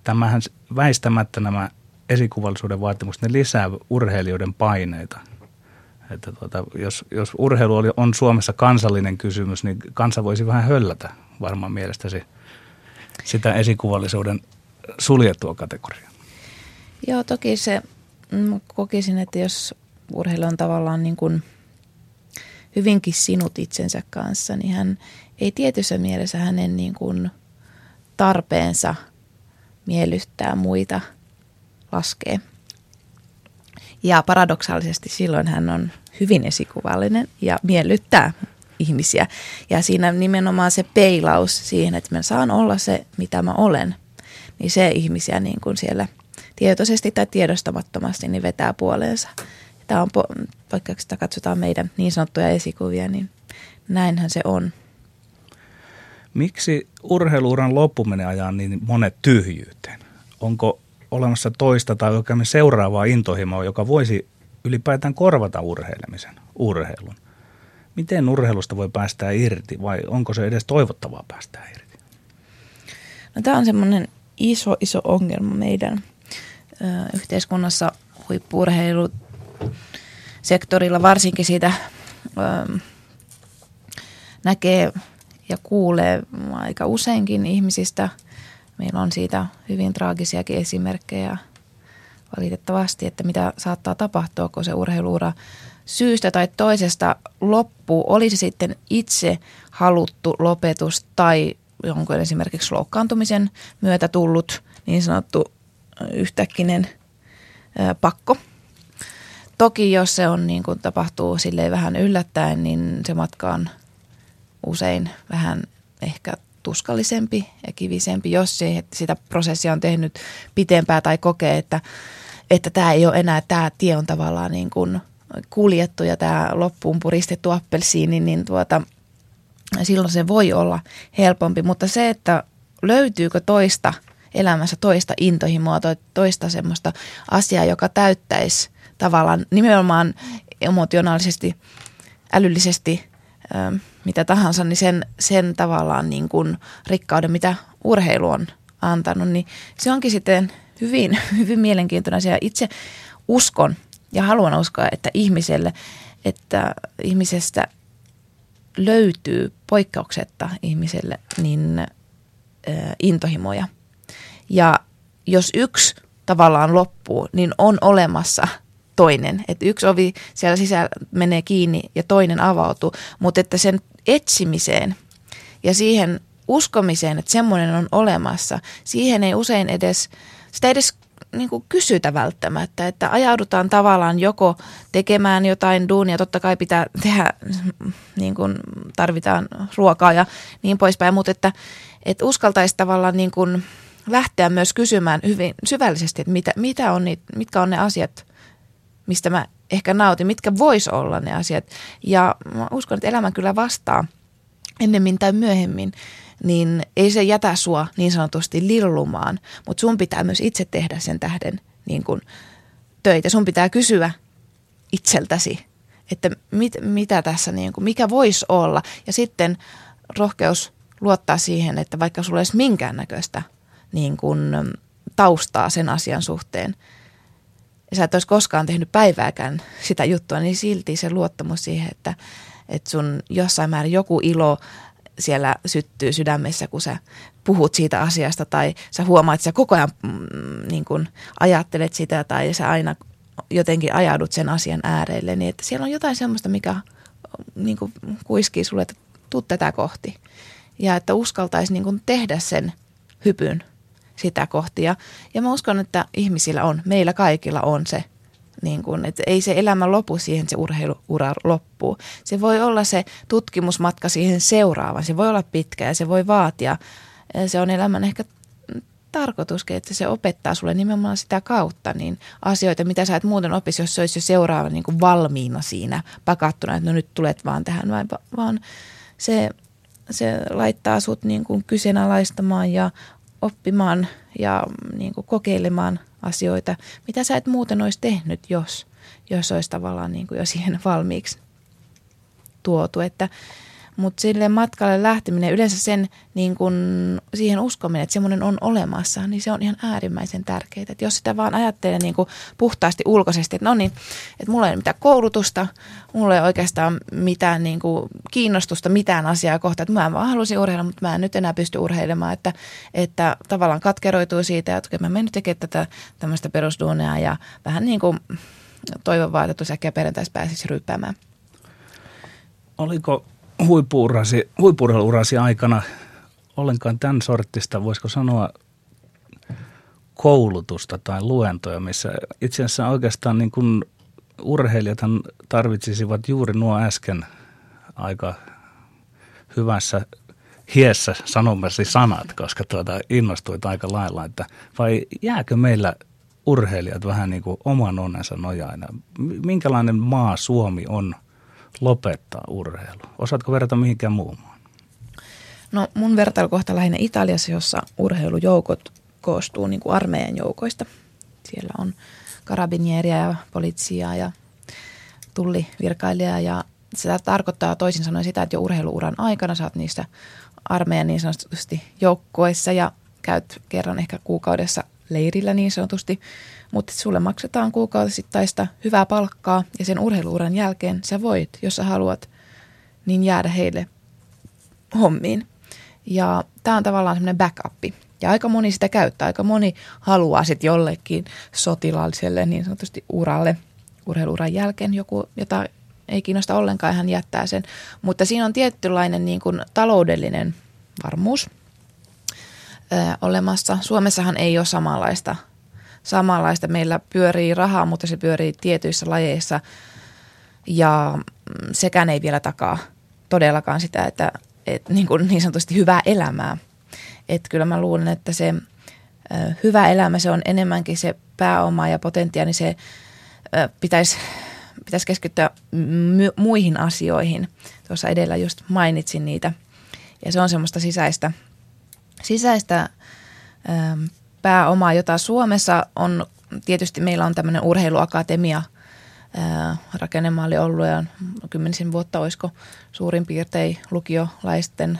tämähän väistämättä nämä esikuvallisuuden vaatimukset, ne lisää urheilijoiden paineita – että tuota, jos, jos urheilu oli, on Suomessa kansallinen kysymys, niin kansa voisi vähän höllätä varmaan mielestäsi sitä esikuvallisuuden suljettua kategoriaa. Joo, toki se, kokisin, että jos urheilu on tavallaan niin kuin hyvinkin sinut itsensä kanssa, niin hän ei tietyssä mielessä hänen niin kuin tarpeensa miellyttää muita laskee – ja paradoksaalisesti silloin hän on hyvin esikuvallinen ja miellyttää ihmisiä. Ja siinä nimenomaan se peilaus siihen, että mä saan olla se, mitä mä olen, niin se ihmisiä niin kuin siellä tietoisesti tai tiedostamattomasti niin vetää puoleensa. Tämä on, vaikka sitä katsotaan meidän niin sanottuja esikuvia, niin näinhän se on. Miksi urheiluuran loppuminen ajaa niin monet tyhjyyteen? Onko olemassa toista tai oikein seuraavaa intohimoa, joka voisi ylipäätään korvata urheilemisen, urheilun. Miten urheilusta voi päästää irti vai onko se edes toivottavaa päästää irti? No, tämä on semmoinen iso, iso ongelma meidän ö, yhteiskunnassa huippuurheilusektorilla, varsinkin siitä ö, näkee ja kuulee aika useinkin ihmisistä – Meillä on siitä hyvin traagisiakin esimerkkejä valitettavasti, että mitä saattaa tapahtua, kun se urheiluura syystä tai toisesta loppuu. Oli se sitten itse haluttu lopetus tai jonkun esimerkiksi loukkaantumisen myötä tullut niin sanottu yhtäkkinen ää, pakko. Toki jos se on niin kuin tapahtuu silleen vähän yllättäen, niin se matka on usein vähän ehkä tuskallisempi ja kivisempi, jos se, sitä prosessia on tehnyt pitempää tai kokee, että, että tämä ei ole enää, tämä tie on tavallaan niin kuin kuljettu ja tämä loppuun puristettu appelsiini, niin tuota, silloin se voi olla helpompi. Mutta se, että löytyykö toista elämässä toista intohimoa, toista semmoista asiaa, joka täyttäisi tavallaan nimenomaan emotionaalisesti, älyllisesti, mitä tahansa, niin sen, sen tavallaan niin kuin rikkauden, mitä urheilu on antanut, niin se onkin sitten hyvin, hyvin mielenkiintoinen asia. Itse uskon ja haluan uskoa, että ihmiselle, että ihmisestä löytyy poikkeuksetta ihmiselle niin äh, intohimoja. Ja jos yksi tavallaan loppuu, niin on olemassa toinen. Että yksi ovi siellä sisällä menee kiinni ja toinen avautuu, mutta että sen etsimiseen ja siihen uskomiseen, että semmoinen on olemassa, siihen ei usein edes, sitä edes niin kuin kysytä välttämättä, että ajaudutaan tavallaan joko tekemään jotain duunia, totta kai pitää tehdä, niin kuin tarvitaan ruokaa ja niin poispäin, mutta että, että uskaltaisi tavallaan niin kuin lähteä myös kysymään hyvin syvällisesti, että mitä, mitä on niitä, mitkä on ne asiat, mistä mä ehkä nautin, mitkä vois olla ne asiat. Ja mä uskon, että elämä kyllä vastaa ennemmin tai myöhemmin niin ei se jätä sua niin sanotusti lillumaan, mutta sun pitää myös itse tehdä sen tähden niin kuin töitä. Sun pitää kysyä itseltäsi, että mit, mitä tässä, niin kuin, mikä voisi olla. Ja sitten rohkeus luottaa siihen, että vaikka sulla olisi minkäännäköistä niin kuin, taustaa sen asian suhteen, ja sä et olisi koskaan tehnyt päivääkään sitä juttua, niin silti se luottamus siihen, että, että sun jossain määrin joku ilo siellä syttyy sydämessä, kun sä puhut siitä asiasta tai sä huomaat, että sä koko ajan mm, niin kun ajattelet sitä tai sä aina jotenkin ajaudut sen asian äärelle, niin että siellä on jotain semmoista, mikä niin kuin kuiskii sulle, että tuu tätä kohti. Ja että uskaltaisi niin kuin tehdä sen hypyn sitä kohti. Ja, ja mä uskon, että ihmisillä on, meillä kaikilla on se niin kuin, että ei se elämä lopu siihen, se urheiluura loppuu. Se voi olla se tutkimusmatka siihen seuraavaan. Se voi olla pitkä ja se voi vaatia. Se on elämän ehkä tarkoituskin, että se opettaa sulle nimenomaan sitä kautta niin asioita, mitä sä et muuten opisi, jos se olisi jo seuraava niin kuin valmiina siinä pakattuna, että no nyt tulet vaan tähän, vaan se, se laittaa sut niin kuin kyseenalaistamaan ja oppimaan ja niin kuin kokeilemaan asioita, mitä sä et muuten olisi tehnyt, jos, jos olisi tavallaan niin kuin jo siihen valmiiksi tuotu. Että, mutta sille matkalle lähteminen, yleensä sen niin kun, siihen uskominen, että semmoinen on olemassa, niin se on ihan äärimmäisen tärkeää. Että jos sitä vaan ajattelee niin puhtaasti ulkoisesti, että no niin, että mulla ei ole mitään koulutusta, mulla ei oikeastaan mitään niin kiinnostusta mitään asiaa kohta, että mä vaan halusin urheilla, mutta mä en nyt enää pysty urheilemaan, että, että tavallaan katkeroituu siitä, että mä menen tekemään tätä tämmöistä perusduunia ja vähän niin kuin toivon vaan, että tosiaan perjantaisi pääsisi ryppäämään. Oliko huippurheiluurasi aikana ollenkaan tämän sortista, voisiko sanoa, koulutusta tai luentoja, missä itse asiassa oikeastaan niin kuin urheilijathan tarvitsisivat juuri nuo äsken aika hyvässä hiessä sanomasi sanat, koska tuota innostuit aika lailla, että vai jääkö meillä urheilijat vähän niin kuin oman onnensa nojaina? Minkälainen maa Suomi on lopettaa urheilu? Osaatko verrata mihinkään muuhun No mun vertailukohta lähinnä Italiassa, jossa urheilujoukot koostuu niin kuin armeijan joukoista. Siellä on karabinieria ja poliitsia ja tullivirkailija ja sitä tarkoittaa toisin sanoen sitä, että jo urheiluuran aikana saat niistä armeijan niin sanotusti joukkoissa ja käyt kerran ehkä kuukaudessa leirillä niin sanotusti, mutta sulle maksetaan kuukausisittaista hyvää palkkaa ja sen urheiluuran jälkeen sä voit, jos sä haluat, niin jäädä heille hommiin. Ja tämä on tavallaan semmoinen backup. Ja aika moni sitä käyttää, aika moni haluaa sitten jollekin sotilaalliselle niin sanotusti uralle, urheiluuran jälkeen joku, jota ei kiinnosta ollenkaan, hän jättää sen. Mutta siinä on tietynlainen niin kuin taloudellinen varmuus olemassa. Suomessahan ei ole samanlaista, samanlaista. Meillä pyörii rahaa, mutta se pyörii tietyissä lajeissa ja mm, sekään ei vielä takaa todellakaan sitä, että, että niin, kuin niin sanotusti hyvää elämää. Että kyllä mä luulen, että se ö, hyvä elämä, se on enemmänkin se pääoma ja potentiaali, niin se pitäisi pitäisi keskittyä muihin asioihin. Tuossa edellä just mainitsin niitä. Ja se on semmoista sisäistä, sisäistä ähm, pääomaa, jota Suomessa on, tietysti meillä on tämmöinen urheiluakatemia ää, rakennemalli ollut ja kymmenisen vuotta olisiko suurin piirtein lukiolaisten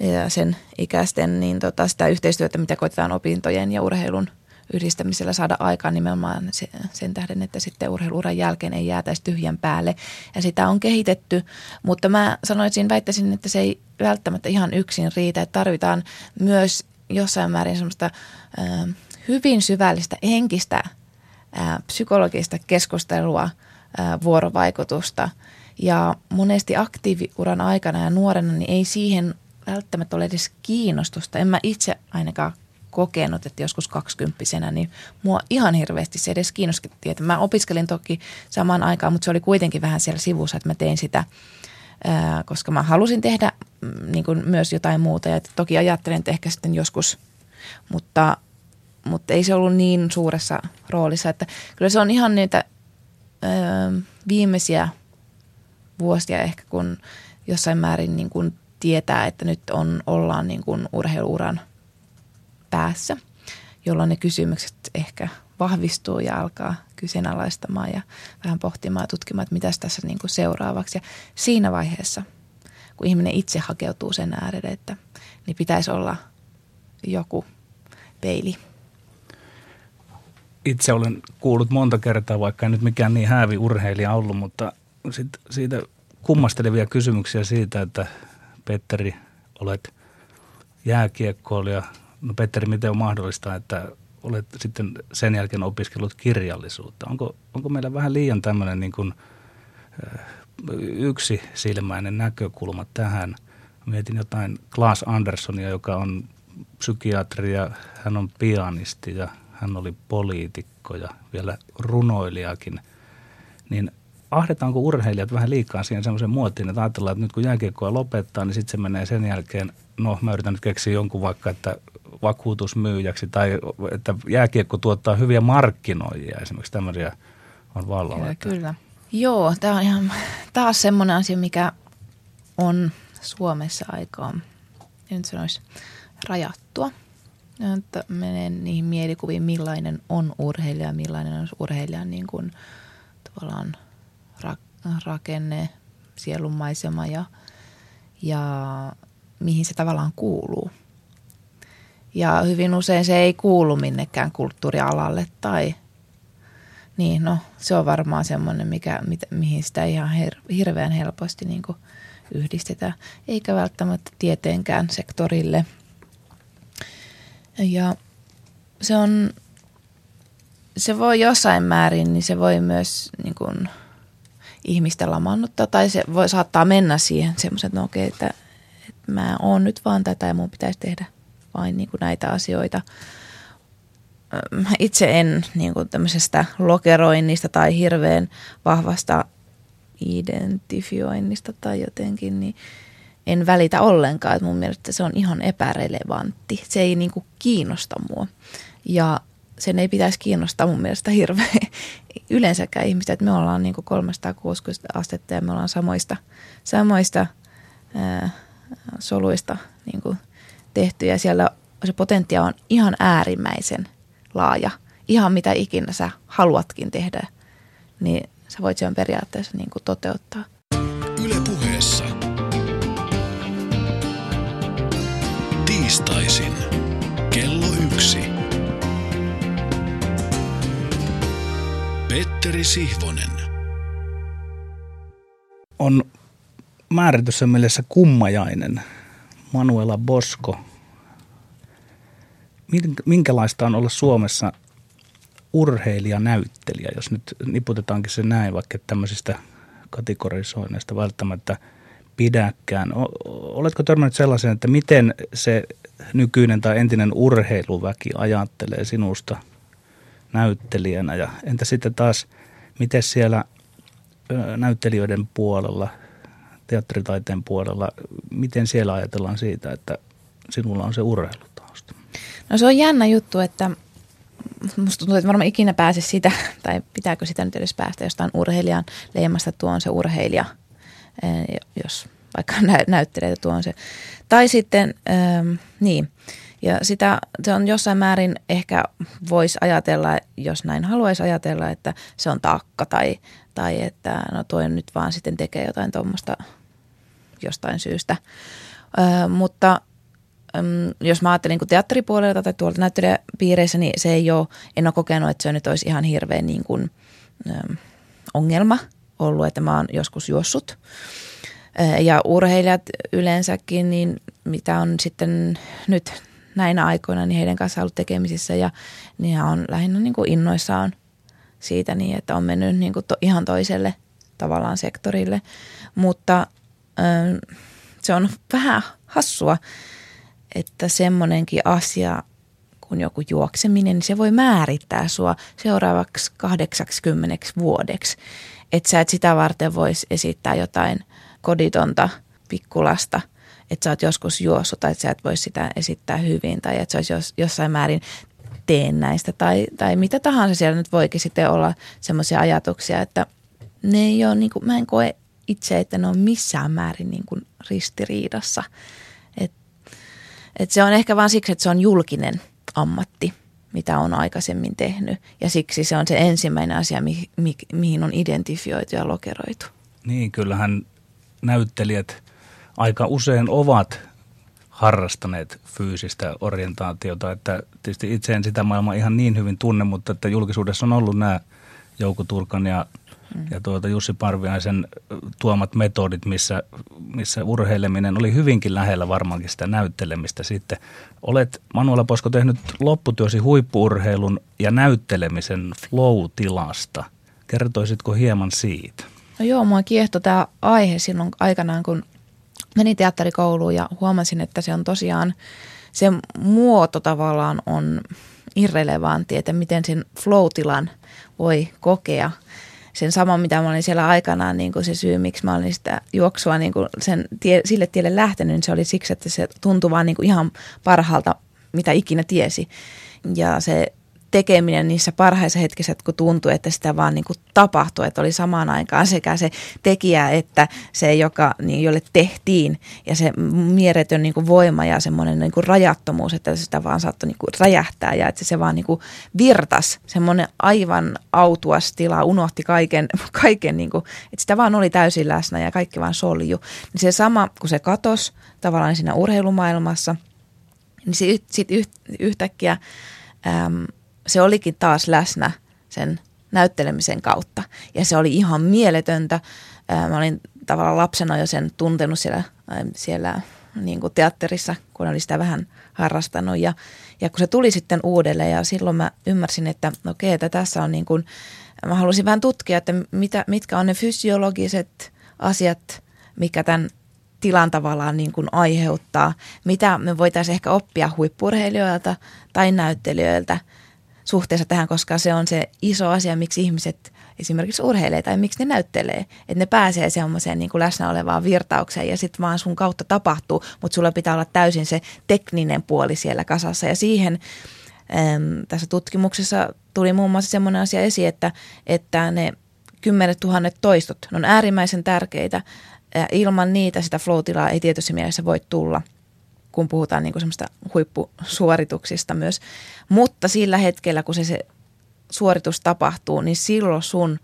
ja sen ikäisten, niin tota, sitä yhteistyötä, mitä koitetaan opintojen ja urheilun yhdistämisellä saada aikaan nimenomaan sen tähden, että sitten urheiluuran jälkeen ei jäätäisi tyhjän päälle. Ja sitä on kehitetty, mutta mä sanoisin, väittäisin, että se ei välttämättä ihan yksin riitä. Että tarvitaan myös jossain määrin semmoista äh, hyvin syvällistä henkistä äh, psykologista keskustelua, äh, vuorovaikutusta. Ja monesti aktiiviuran aikana ja nuorena niin ei siihen välttämättä ole edes kiinnostusta. En mä itse ainakaan kokenut, että joskus kaksikymppisenä, niin mua ihan hirveästi se edes kiinnosti. Että mä opiskelin toki samaan aikaan, mutta se oli kuitenkin vähän siellä sivussa, että mä tein sitä, koska mä halusin tehdä mm, niin kuin myös jotain muuta. Ja toki ajattelin, että ehkä sitten joskus, mutta, mutta ei se ollut niin suuressa roolissa. Että kyllä se on ihan niitä viimeisiä vuosia ehkä, kun jossain määrin niin kuin tietää, että nyt on, ollaan niin kuin urheiluuran – päässä, jolloin ne kysymykset ehkä vahvistuu ja alkaa kyseenalaistamaan ja vähän pohtimaan ja tutkimaan, että mitä tässä niin kuin seuraavaksi. Ja siinä vaiheessa, kun ihminen itse hakeutuu sen äärelle, että niin pitäisi olla joku peili. Itse olen kuullut monta kertaa, vaikka en nyt mikään niin häävi urheilija ollut, mutta sit siitä kummastelevia kysymyksiä siitä, että Petteri, olet jääkiekkoilija, No Petteri, miten on mahdollista, että olet sitten sen jälkeen opiskellut kirjallisuutta? Onko, onko meillä vähän liian tämmöinen niin kuin, yksi silmäinen näkökulma tähän? Mietin jotain Klaas Anderssonia, joka on psykiatri ja hän on pianisti ja hän oli poliitikko ja vielä runoilijakin. Niin ahdetaanko urheilijat vähän liikaa siihen semmoisen muotiin, että ajatellaan, että nyt kun jääkiekkoa lopettaa, niin sitten se menee sen jälkeen, no mä yritän nyt keksiä jonkun vaikka, että vakuutusmyyjäksi tai että jääkiekko tuottaa hyviä markkinoijia. Esimerkiksi tämmöisiä on vallalla. Kyllä, kyllä. Joo, tämä on ihan taas semmoinen asia, mikä on Suomessa aika, en sanoisi, rajattua. Että menen niihin mielikuviin, millainen on urheilija, millainen on urheilijan niin kuin, tavallaan rakenne, sielunmaisema ja, ja mihin se tavallaan kuuluu – ja hyvin usein se ei kuulu minnekään kulttuurialalle tai niin, no se on varmaan semmoinen, mikä, mit, mihin sitä ihan her, hirveän helposti niin kuin yhdistetään, eikä välttämättä tieteenkään sektorille. Ja se on, se voi jossain määrin, niin se voi myös niin kuin ihmistä lamannuttaa tai se voi saattaa mennä siihen semmoisen, että no okei, että, että mä oon nyt vaan tätä ja mun pitäisi tehdä vain niin kuin näitä asioita. Itse en niin kuin tämmöisestä lokeroinnista tai hirveän vahvasta identifioinnista tai jotenkin, niin en välitä ollenkaan. Että mun mielestä se on ihan epärelevantti. Se ei niin kuin kiinnosta mua. Ja sen ei pitäisi kiinnostaa mun mielestä hirveän yleensäkään ihmistä, että me ollaan niin kuin 360 astetta ja me ollaan samoista, samoista ää, soluista niin kuin tehty ja siellä se potentia on ihan äärimmäisen laaja. Ihan mitä ikinä sä haluatkin tehdä, niin sä voit sen periaatteessa niin kuin toteuttaa. Yle puheessa. Tiistaisin. Kello yksi. Petteri Sihvonen. On määrityssä mielessä kummajainen – Manuela Bosko. Minkälaista on olla Suomessa urheilijanäyttelijä, jos nyt niputetaankin se näin, vaikka tämmöisistä kategorisoinneista välttämättä pidäkään. Oletko törmännyt sellaisen, että miten se nykyinen tai entinen urheiluväki ajattelee sinusta näyttelijänä ja entä sitten taas, miten siellä näyttelijöiden puolella – teatteritaiteen puolella, miten siellä ajatellaan siitä, että sinulla on se urheilutausta? No se on jännä juttu, että musta tuntuu, että varmaan ikinä pääse sitä, tai pitääkö sitä nyt edes päästä jostain urheilijan leimasta, tuo on se urheilija, eh, jos vaikka näyttelijä tuo on se. Tai sitten, ähm, niin, Ja sitä se on jossain määrin ehkä voisi ajatella, jos näin haluaisi ajatella, että se on taakka tai, tai että no toi nyt vaan sitten tekee jotain tuommoista jostain syystä. Ö, mutta jos mä ajattelen niin teatteripuolelta tai tuolta näyttelijäpiireissä, niin se ei ole, en ole kokenut, että se nyt olisi ihan hirveän niin kuin, ongelma ollut, että mä oon joskus juossut. Ja urheilijat yleensäkin, niin mitä on sitten nyt näinä aikoina, niin heidän kanssa ollut tekemisissä ja niin on lähinnä niin kuin innoissaan siitä niin, että on mennyt niin kuin to, ihan toiselle tavallaan sektorille. Mutta ö, se on vähän hassua, että semmoinenkin asia kuin joku juokseminen, niin se voi määrittää sua seuraavaksi 80 vuodeksi. Että sä et sitä varten voisi esittää jotain koditonta pikkulasta, että sä oot joskus juossut tai että sä et voi sitä esittää hyvin tai että se olisi jossain määrin teennäistä tai, tai mitä tahansa siellä nyt voikin sitten olla semmoisia ajatuksia, että ne ei ole, niin kuin, mä en koe itse, että ne on missään määrin niin kuin ristiriidassa. Et, et se on ehkä vain siksi, että se on julkinen ammatti, mitä on aikaisemmin tehnyt. Ja siksi se on se ensimmäinen asia, mi, mi, mihin on identifioitu ja lokeroitu. Niin, kyllähän näyttelijät aika usein ovat harrastaneet fyysistä orientaatiota, että tietysti itse en sitä maailmaa ihan niin hyvin tunne, mutta että julkisuudessa on ollut nämä Jouko Turkan ja mm. ja tuota Jussi Parviaisen tuomat metodit, missä, missä urheileminen oli hyvinkin lähellä varmaankin sitä näyttelemistä sitten. Olet Manuela Posko tehnyt lopputyösi huippuurheilun ja näyttelemisen flow-tilasta. Kertoisitko hieman siitä? No joo, mua kiehtoi tämä aihe silloin aikanaan, kun menin teatterikouluun ja huomasin, että se on tosiaan, se muoto tavallaan on irrelevantti, että miten sen flow-tilan voi kokea – sen saman, mitä mä olin siellä aikanaan, niin kuin se syy, miksi mä olin sitä juoksua niin kuin sen tie, sille tielle lähtenyt, niin se oli siksi, että se tuntui vaan niin kuin ihan parhaalta, mitä ikinä tiesi. Ja se tekeminen niissä parhaissa hetkissä, kun tuntui, että sitä vaan niin kuin tapahtui, että oli samaan aikaan sekä se tekijä että se, joka, niin, jolle tehtiin ja se mieretön niin kuin voima ja semmoinen niin kuin rajattomuus, että sitä vaan saattoi niin kuin räjähtää ja että se vaan niin kuin virtas, semmoinen aivan autuas tila, unohti kaiken, kaiken niin kuin, että sitä vaan oli täysin läsnä ja kaikki vaan solju. Niin se sama, kun se katos tavallaan siinä urheilumaailmassa, niin sitten yhtäkkiä äm, se olikin taas läsnä sen näyttelemisen kautta. Ja se oli ihan mieletöntä. Mä olin tavallaan lapsena jo sen tuntenut siellä, siellä niin kuin teatterissa, kun olin sitä vähän harrastanut. Ja, ja kun se tuli sitten uudelleen ja silloin mä ymmärsin, että okei, että tässä on niin kuin, mä halusin vähän tutkia, että mitä, mitkä on ne fysiologiset asiat, mikä tämän tilan tavallaan niin kuin aiheuttaa. Mitä me voitaisiin ehkä oppia huippurheilijoilta tai näyttelijöiltä – suhteessa tähän, koska se on se iso asia, miksi ihmiset esimerkiksi urheilee tai miksi ne näyttelee. Että ne pääsee semmoiseen niin kuin läsnä olevaan virtaukseen ja sitten vaan sun kautta tapahtuu, mutta sulla pitää olla täysin se tekninen puoli siellä kasassa. Ja siihen äm, tässä tutkimuksessa tuli muun muassa semmoinen asia esiin, että, että ne kymmenet tuhannet toistot ne on äärimmäisen tärkeitä. Ilman niitä sitä flow ei tietysti mielessä voi tulla – kun puhutaan niin kuin semmoista huippusuorituksista myös. Mutta sillä hetkellä, kun se, se suoritus tapahtuu, niin silloin sun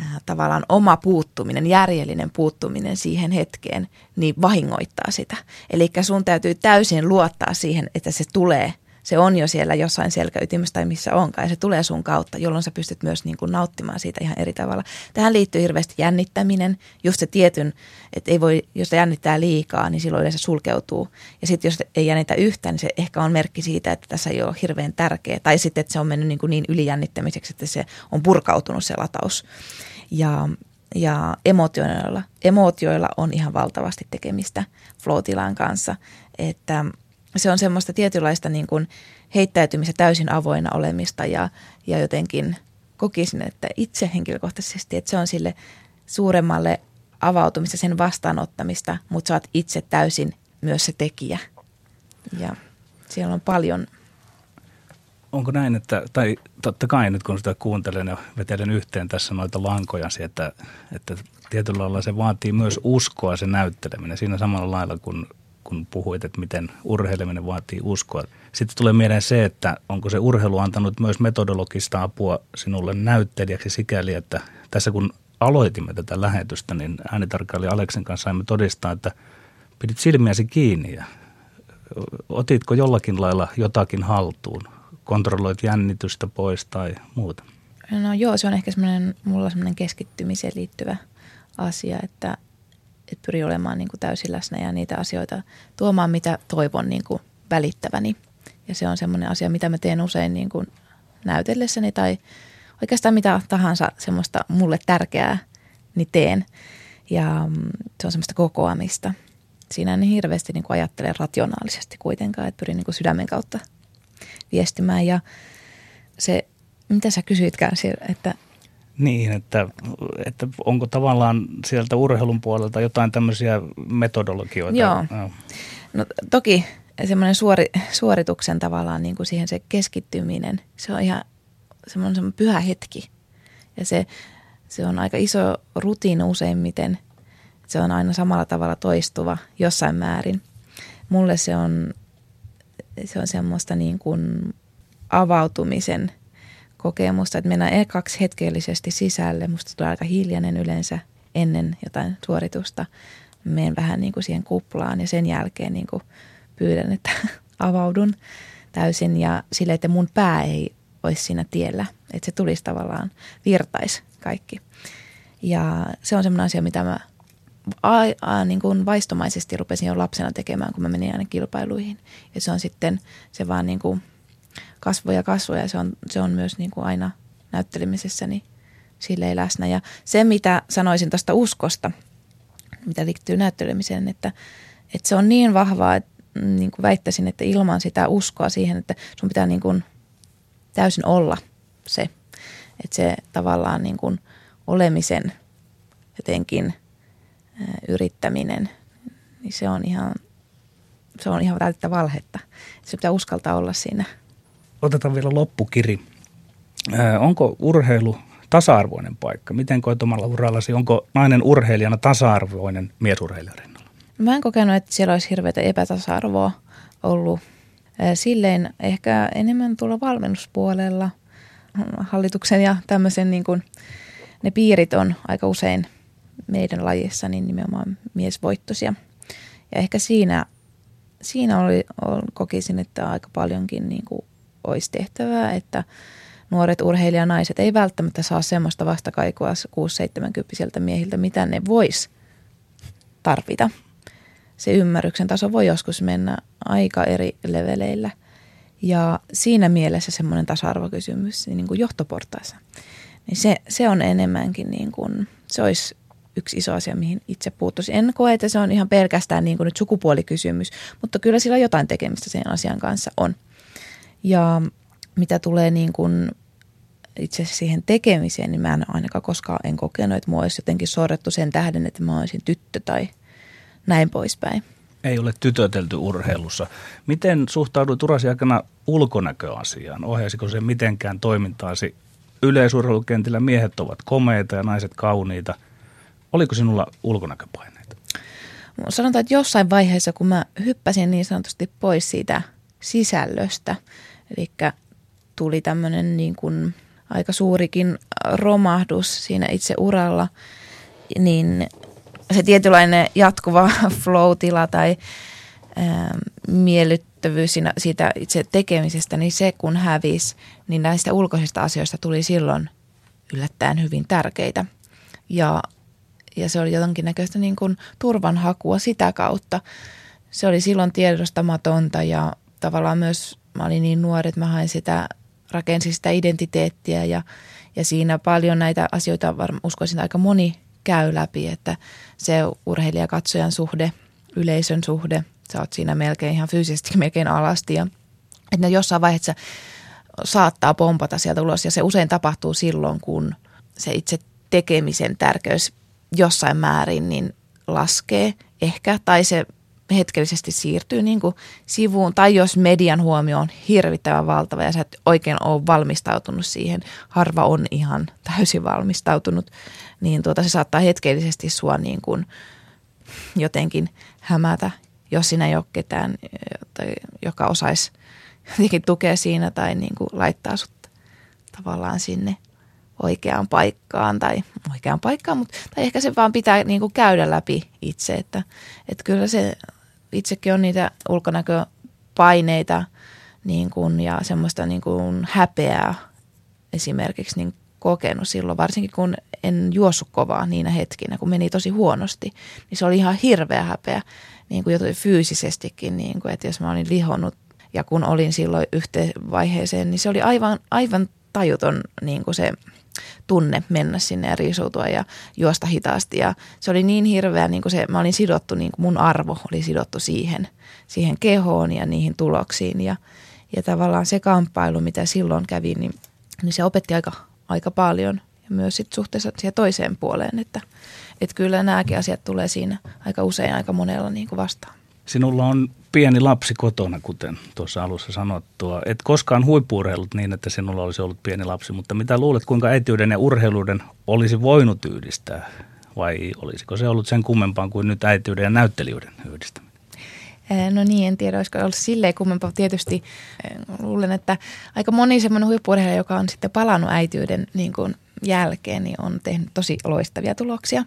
äh, tavallaan oma puuttuminen, järjellinen puuttuminen siihen hetkeen, niin vahingoittaa sitä. Eli sun täytyy täysin luottaa siihen, että se tulee – se on jo siellä jossain selkäytimessä tai missä onkaan ja se tulee sun kautta, jolloin sä pystyt myös niin kuin nauttimaan siitä ihan eri tavalla. Tähän liittyy hirveästi jännittäminen, just se tietyn, että ei voi, jos jännittää liikaa, niin silloin yleensä sulkeutuu. Ja sitten jos ei jännitä yhtään, niin se ehkä on merkki siitä, että tässä ei ole hirveän tärkeä. Tai sitten, että se on mennyt niin, kuin niin ylijännittämiseksi, että se on purkautunut se lataus. Ja ja emotioilla, emotioilla on ihan valtavasti tekemistä flow kanssa, että se on semmoista tietynlaista niin kuin heittäytymistä täysin avoinna olemista ja, ja jotenkin kokisin, että itse henkilökohtaisesti, että se on sille suuremmalle avautumista, sen vastaanottamista, mutta sä oot itse täysin myös se tekijä. Ja siellä on paljon. Onko näin, että, tai totta kai nyt kun sitä kuuntelen ja vetelen yhteen tässä noita lankoja, että, että tietyllä lailla se vaatii myös uskoa se näytteleminen siinä samalla lailla kuin kun puhuit, että miten urheileminen vaatii uskoa. Sitten tulee mieleen se, että onko se urheilu antanut myös metodologista apua sinulle näyttelijäksi sikäli, että tässä kun aloitimme tätä lähetystä, niin äänitarkkailija Aleksen kanssa saimme todistaa, että pidit silmiäsi kiinni ja otitko jollakin lailla jotakin haltuun? Kontrolloit jännitystä pois tai muuta? No joo, se on ehkä semmoinen, mulla semmoinen keskittymiseen liittyvä asia, että, että pyrin olemaan niin kuin täysin läsnä ja niitä asioita tuomaan, mitä toivon niin kuin välittäväni. Ja se on semmoinen asia, mitä mä teen usein niin kuin näytellessäni tai oikeastaan mitä tahansa semmoista mulle tärkeää, niin teen. Ja mm, se on semmoista kokoamista. Siinä en hirveästi niin kuin ajattele rationaalisesti kuitenkaan, että pyrin niin kuin sydämen kautta viestimään. Ja se, mitä sä kysyitkään, että niin, että, että onko tavallaan sieltä urheilun puolelta jotain tämmöisiä metodologioita? Joo. No. no toki semmoinen suori, suorituksen tavallaan niin kuin siihen se keskittyminen, se on ihan semmoinen, semmoinen pyhä hetki. Ja se, se on aika iso rutiini useimmiten. Se on aina samalla tavalla toistuva jossain määrin. Mulle se on, se on semmoista niin kuin avautumisen kokemusta, että mennään ekaksi hetkellisesti sisälle. Musta tulee aika hiljainen yleensä ennen jotain suoritusta. Menen vähän niin kuin siihen kuplaan ja sen jälkeen niin kuin pyydän, että avaudun täysin ja sille, että mun pää ei olisi siinä tiellä. Että se tulisi tavallaan, virtais kaikki. Ja se on semmoinen asia, mitä mä a, a, niin kuin vaistomaisesti rupesin jo lapsena tekemään, kun mä menin aina kilpailuihin. Ja se on sitten, se vaan niin kuin kasvoja kasvoja. Se on, se on myös niin kuin aina näyttelemisessäni silleen läsnä. Ja se, mitä sanoisin tuosta uskosta, mitä liittyy näyttelemiseen, että, että se on niin vahvaa, että niin kuin väittäisin, että ilman sitä uskoa siihen, että sun pitää niin kuin täysin olla se. Että se tavallaan niin kuin olemisen jotenkin yrittäminen, niin se on ihan, se on ihan valhetta. Se pitää uskaltaa olla siinä – otetaan vielä loppukiri. onko urheilu tasa-arvoinen paikka? Miten koet omalla urallasi? Onko nainen urheilijana tasa-arvoinen miesurheilija rinnalla? Mä en kokenut, että siellä olisi hirveätä epätasa-arvoa ollut. Silleen ehkä enemmän tuolla valmennuspuolella hallituksen ja tämmöisen niin kuin, ne piirit on aika usein meidän lajissa niin nimenomaan miesvoittoisia. Ja ehkä siinä, siinä oli, kokisin, että aika paljonkin niin kuin olisi tehtävää, että nuoret urheilijanaiset ei välttämättä saa semmoista vastakaikua 6-70 miehiltä, mitä ne vois tarvita. Se ymmärryksen taso voi joskus mennä aika eri leveleillä. Ja siinä mielessä semmoinen tasa-arvokysymys niin kuin johtoportaissa, niin se, se on enemmänkin niin kuin, se olisi yksi iso asia, mihin itse puuttuisin. En koe, että se on ihan pelkästään niin kuin nyt sukupuolikysymys, mutta kyllä sillä jotain tekemistä sen asian kanssa on. Ja mitä tulee niin kuin itse siihen tekemiseen, niin mä en ainakaan koskaan en kokenut, että mua olisi jotenkin sorrettu sen tähden, että mä olisin tyttö tai näin poispäin. Ei ole tytötelty urheilussa. Miten suhtaudut urasi aikana ulkonäköasiaan? Ohjaisiko se mitenkään toimintaasi? Yleisurheilukentillä miehet ovat komeita ja naiset kauniita. Oliko sinulla ulkonäköpaineita? Sanotaan, että jossain vaiheessa, kun mä hyppäsin niin sanotusti pois siitä – sisällöstä. Eli tuli tämmöinen niin kuin aika suurikin romahdus siinä itse uralla, niin se tietynlainen jatkuva flow-tila tai ää, miellyttävyys siinä, siitä itse tekemisestä, niin se kun hävisi, niin näistä ulkoisista asioista tuli silloin yllättäen hyvin tärkeitä. Ja, ja se oli jotenkin näköistä niin kuin turvanhakua sitä kautta. Se oli silloin tiedostamatonta ja tavallaan myös, mä olin niin nuori, että mä hain sitä, rakensin sitä identiteettiä ja, ja siinä paljon näitä asioita varmaan uskoisin aika moni käy läpi, että se urheilijakatsojan suhde, yleisön suhde, sä oot siinä melkein ihan fyysisesti melkein alasti ja että ne jossain vaiheessa saattaa pompata sieltä ulos ja se usein tapahtuu silloin, kun se itse tekemisen tärkeys jossain määrin niin laskee ehkä tai se hetkellisesti siirtyy niin kuin sivuun, tai jos median huomio on hirvittävän valtava ja sä et oikein ole valmistautunut siihen, harva on ihan täysin valmistautunut, niin tuota, se saattaa hetkellisesti sua niin kuin jotenkin hämätä. jos siinä ei ole ketään, joka osaisi tukea siinä tai niin kuin laittaa sut tavallaan sinne oikeaan paikkaan tai oikeaan paikkaan, mutta tai ehkä se vaan pitää niin kuin käydä läpi itse, että, että kyllä se itsekin on niitä ulkonäköpaineita niin kuin, ja semmoista niin kuin häpeää esimerkiksi niin kokenut silloin, varsinkin kun en juossut kovaa niinä hetkinä, kun meni tosi huonosti, niin se oli ihan hirveä häpeä niin kuin jotenkin fyysisestikin, niin kuin, että jos mä olin lihonnut. Ja kun olin silloin yhteen vaiheeseen, niin se oli aivan, aivan tajuton niin kuin se tunne mennä sinne ja riisuutua ja juosta hitaasti. Ja se oli niin hirveä, niin kuin se, mä olin sidottu, niin kuin mun arvo oli sidottu siihen, siihen kehoon ja niihin tuloksiin. Ja, ja tavallaan se kamppailu, mitä silloin kävi, niin, niin se opetti aika, aika paljon. Ja myös sit suhteessa siihen toiseen puoleen, että, että kyllä nämäkin asiat tulee siinä aika usein aika monella niin kuin vastaan. Sinulla on pieni lapsi kotona, kuten tuossa alussa sanottua. Et koskaan huippuurheilut niin, että sinulla olisi ollut pieni lapsi, mutta mitä luulet, kuinka äitiyden ja urheiluuden olisi voinut yhdistää? Vai olisiko se ollut sen kummempaa kuin nyt äitiyden ja näyttelijöiden yhdistäminen? No niin, en tiedä, olisiko ollut silleen kummempaa. Tietysti luulen, että aika moni semmoinen huippuurheilija, joka on sitten palannut äitiyden niin kuin jälkeen, niin on tehnyt tosi loistavia tuloksia.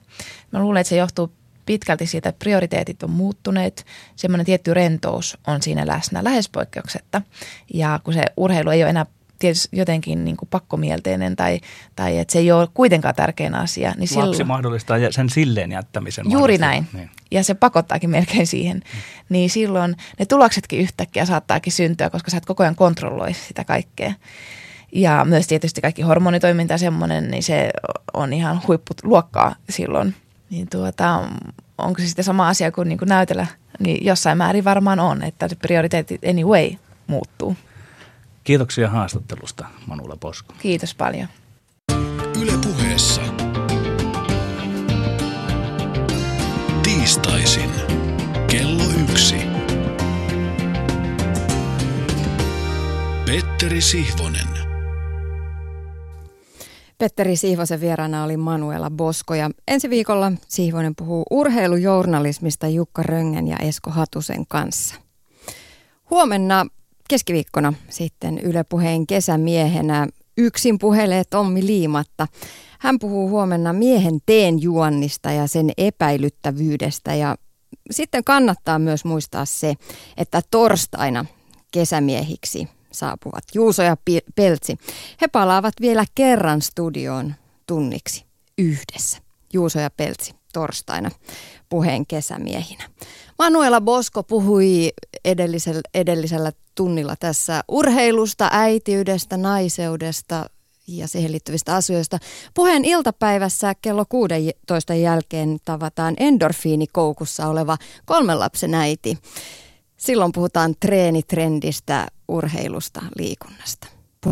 Mä luulen, että se johtuu pitkälti siitä, että prioriteetit on muuttuneet. Semmoinen tietty rentous on siinä läsnä lähes poikkeuksetta. Ja kun se urheilu ei ole enää tietysti jotenkin niin kuin pakkomielteinen tai, tai että se ei ole kuitenkaan tärkein asia. Niin Lapsi silloin, mahdollistaa sen silleen jättämisen. Juuri näin. Niin. Ja se pakottaakin melkein siihen. Mm. Niin silloin ne tuloksetkin yhtäkkiä saattaakin syntyä, koska sä et koko ajan kontrolloi sitä kaikkea. Ja myös tietysti kaikki hormonitoiminta ja semmoinen, niin se on ihan huippuluokkaa silloin. Niin tuota, onko se sitten sama asia kuin, niin kuin näytellä? Niin jossain määrin varmaan on, että prioriteetit anyway muuttuu. Kiitoksia haastattelusta, Manuela Posko. Kiitos paljon. Yle puheessa. Tiistaisin. Kello yksi. Petteri Sihvonen. Petteri Sihvosen vieraana oli Manuela Bosko ja ensi viikolla Sihvonen puhuu urheilujournalismista Jukka Röngen ja Esko Hatusen kanssa. Huomenna keskiviikkona sitten Yle Puheen kesämiehenä yksin puhelee Tommi Liimatta. Hän puhuu huomenna miehen teen juonnista ja sen epäilyttävyydestä ja sitten kannattaa myös muistaa se, että torstaina kesämiehiksi saapuvat Juuso ja Peltsi. He palaavat vielä kerran studioon tunniksi yhdessä. Juuso ja Peltsi torstaina puheen kesämiehinä. Manuela Bosko puhui edellisellä, edellisellä tunnilla tässä urheilusta, äitiydestä, naiseudesta ja siihen liittyvistä asioista. Puheen iltapäivässä kello 16 jälkeen tavataan endorfiinikoukussa oleva kolmen lapsen äiti. Silloin puhutaan treenitrendistä, urheilusta, liikunnasta.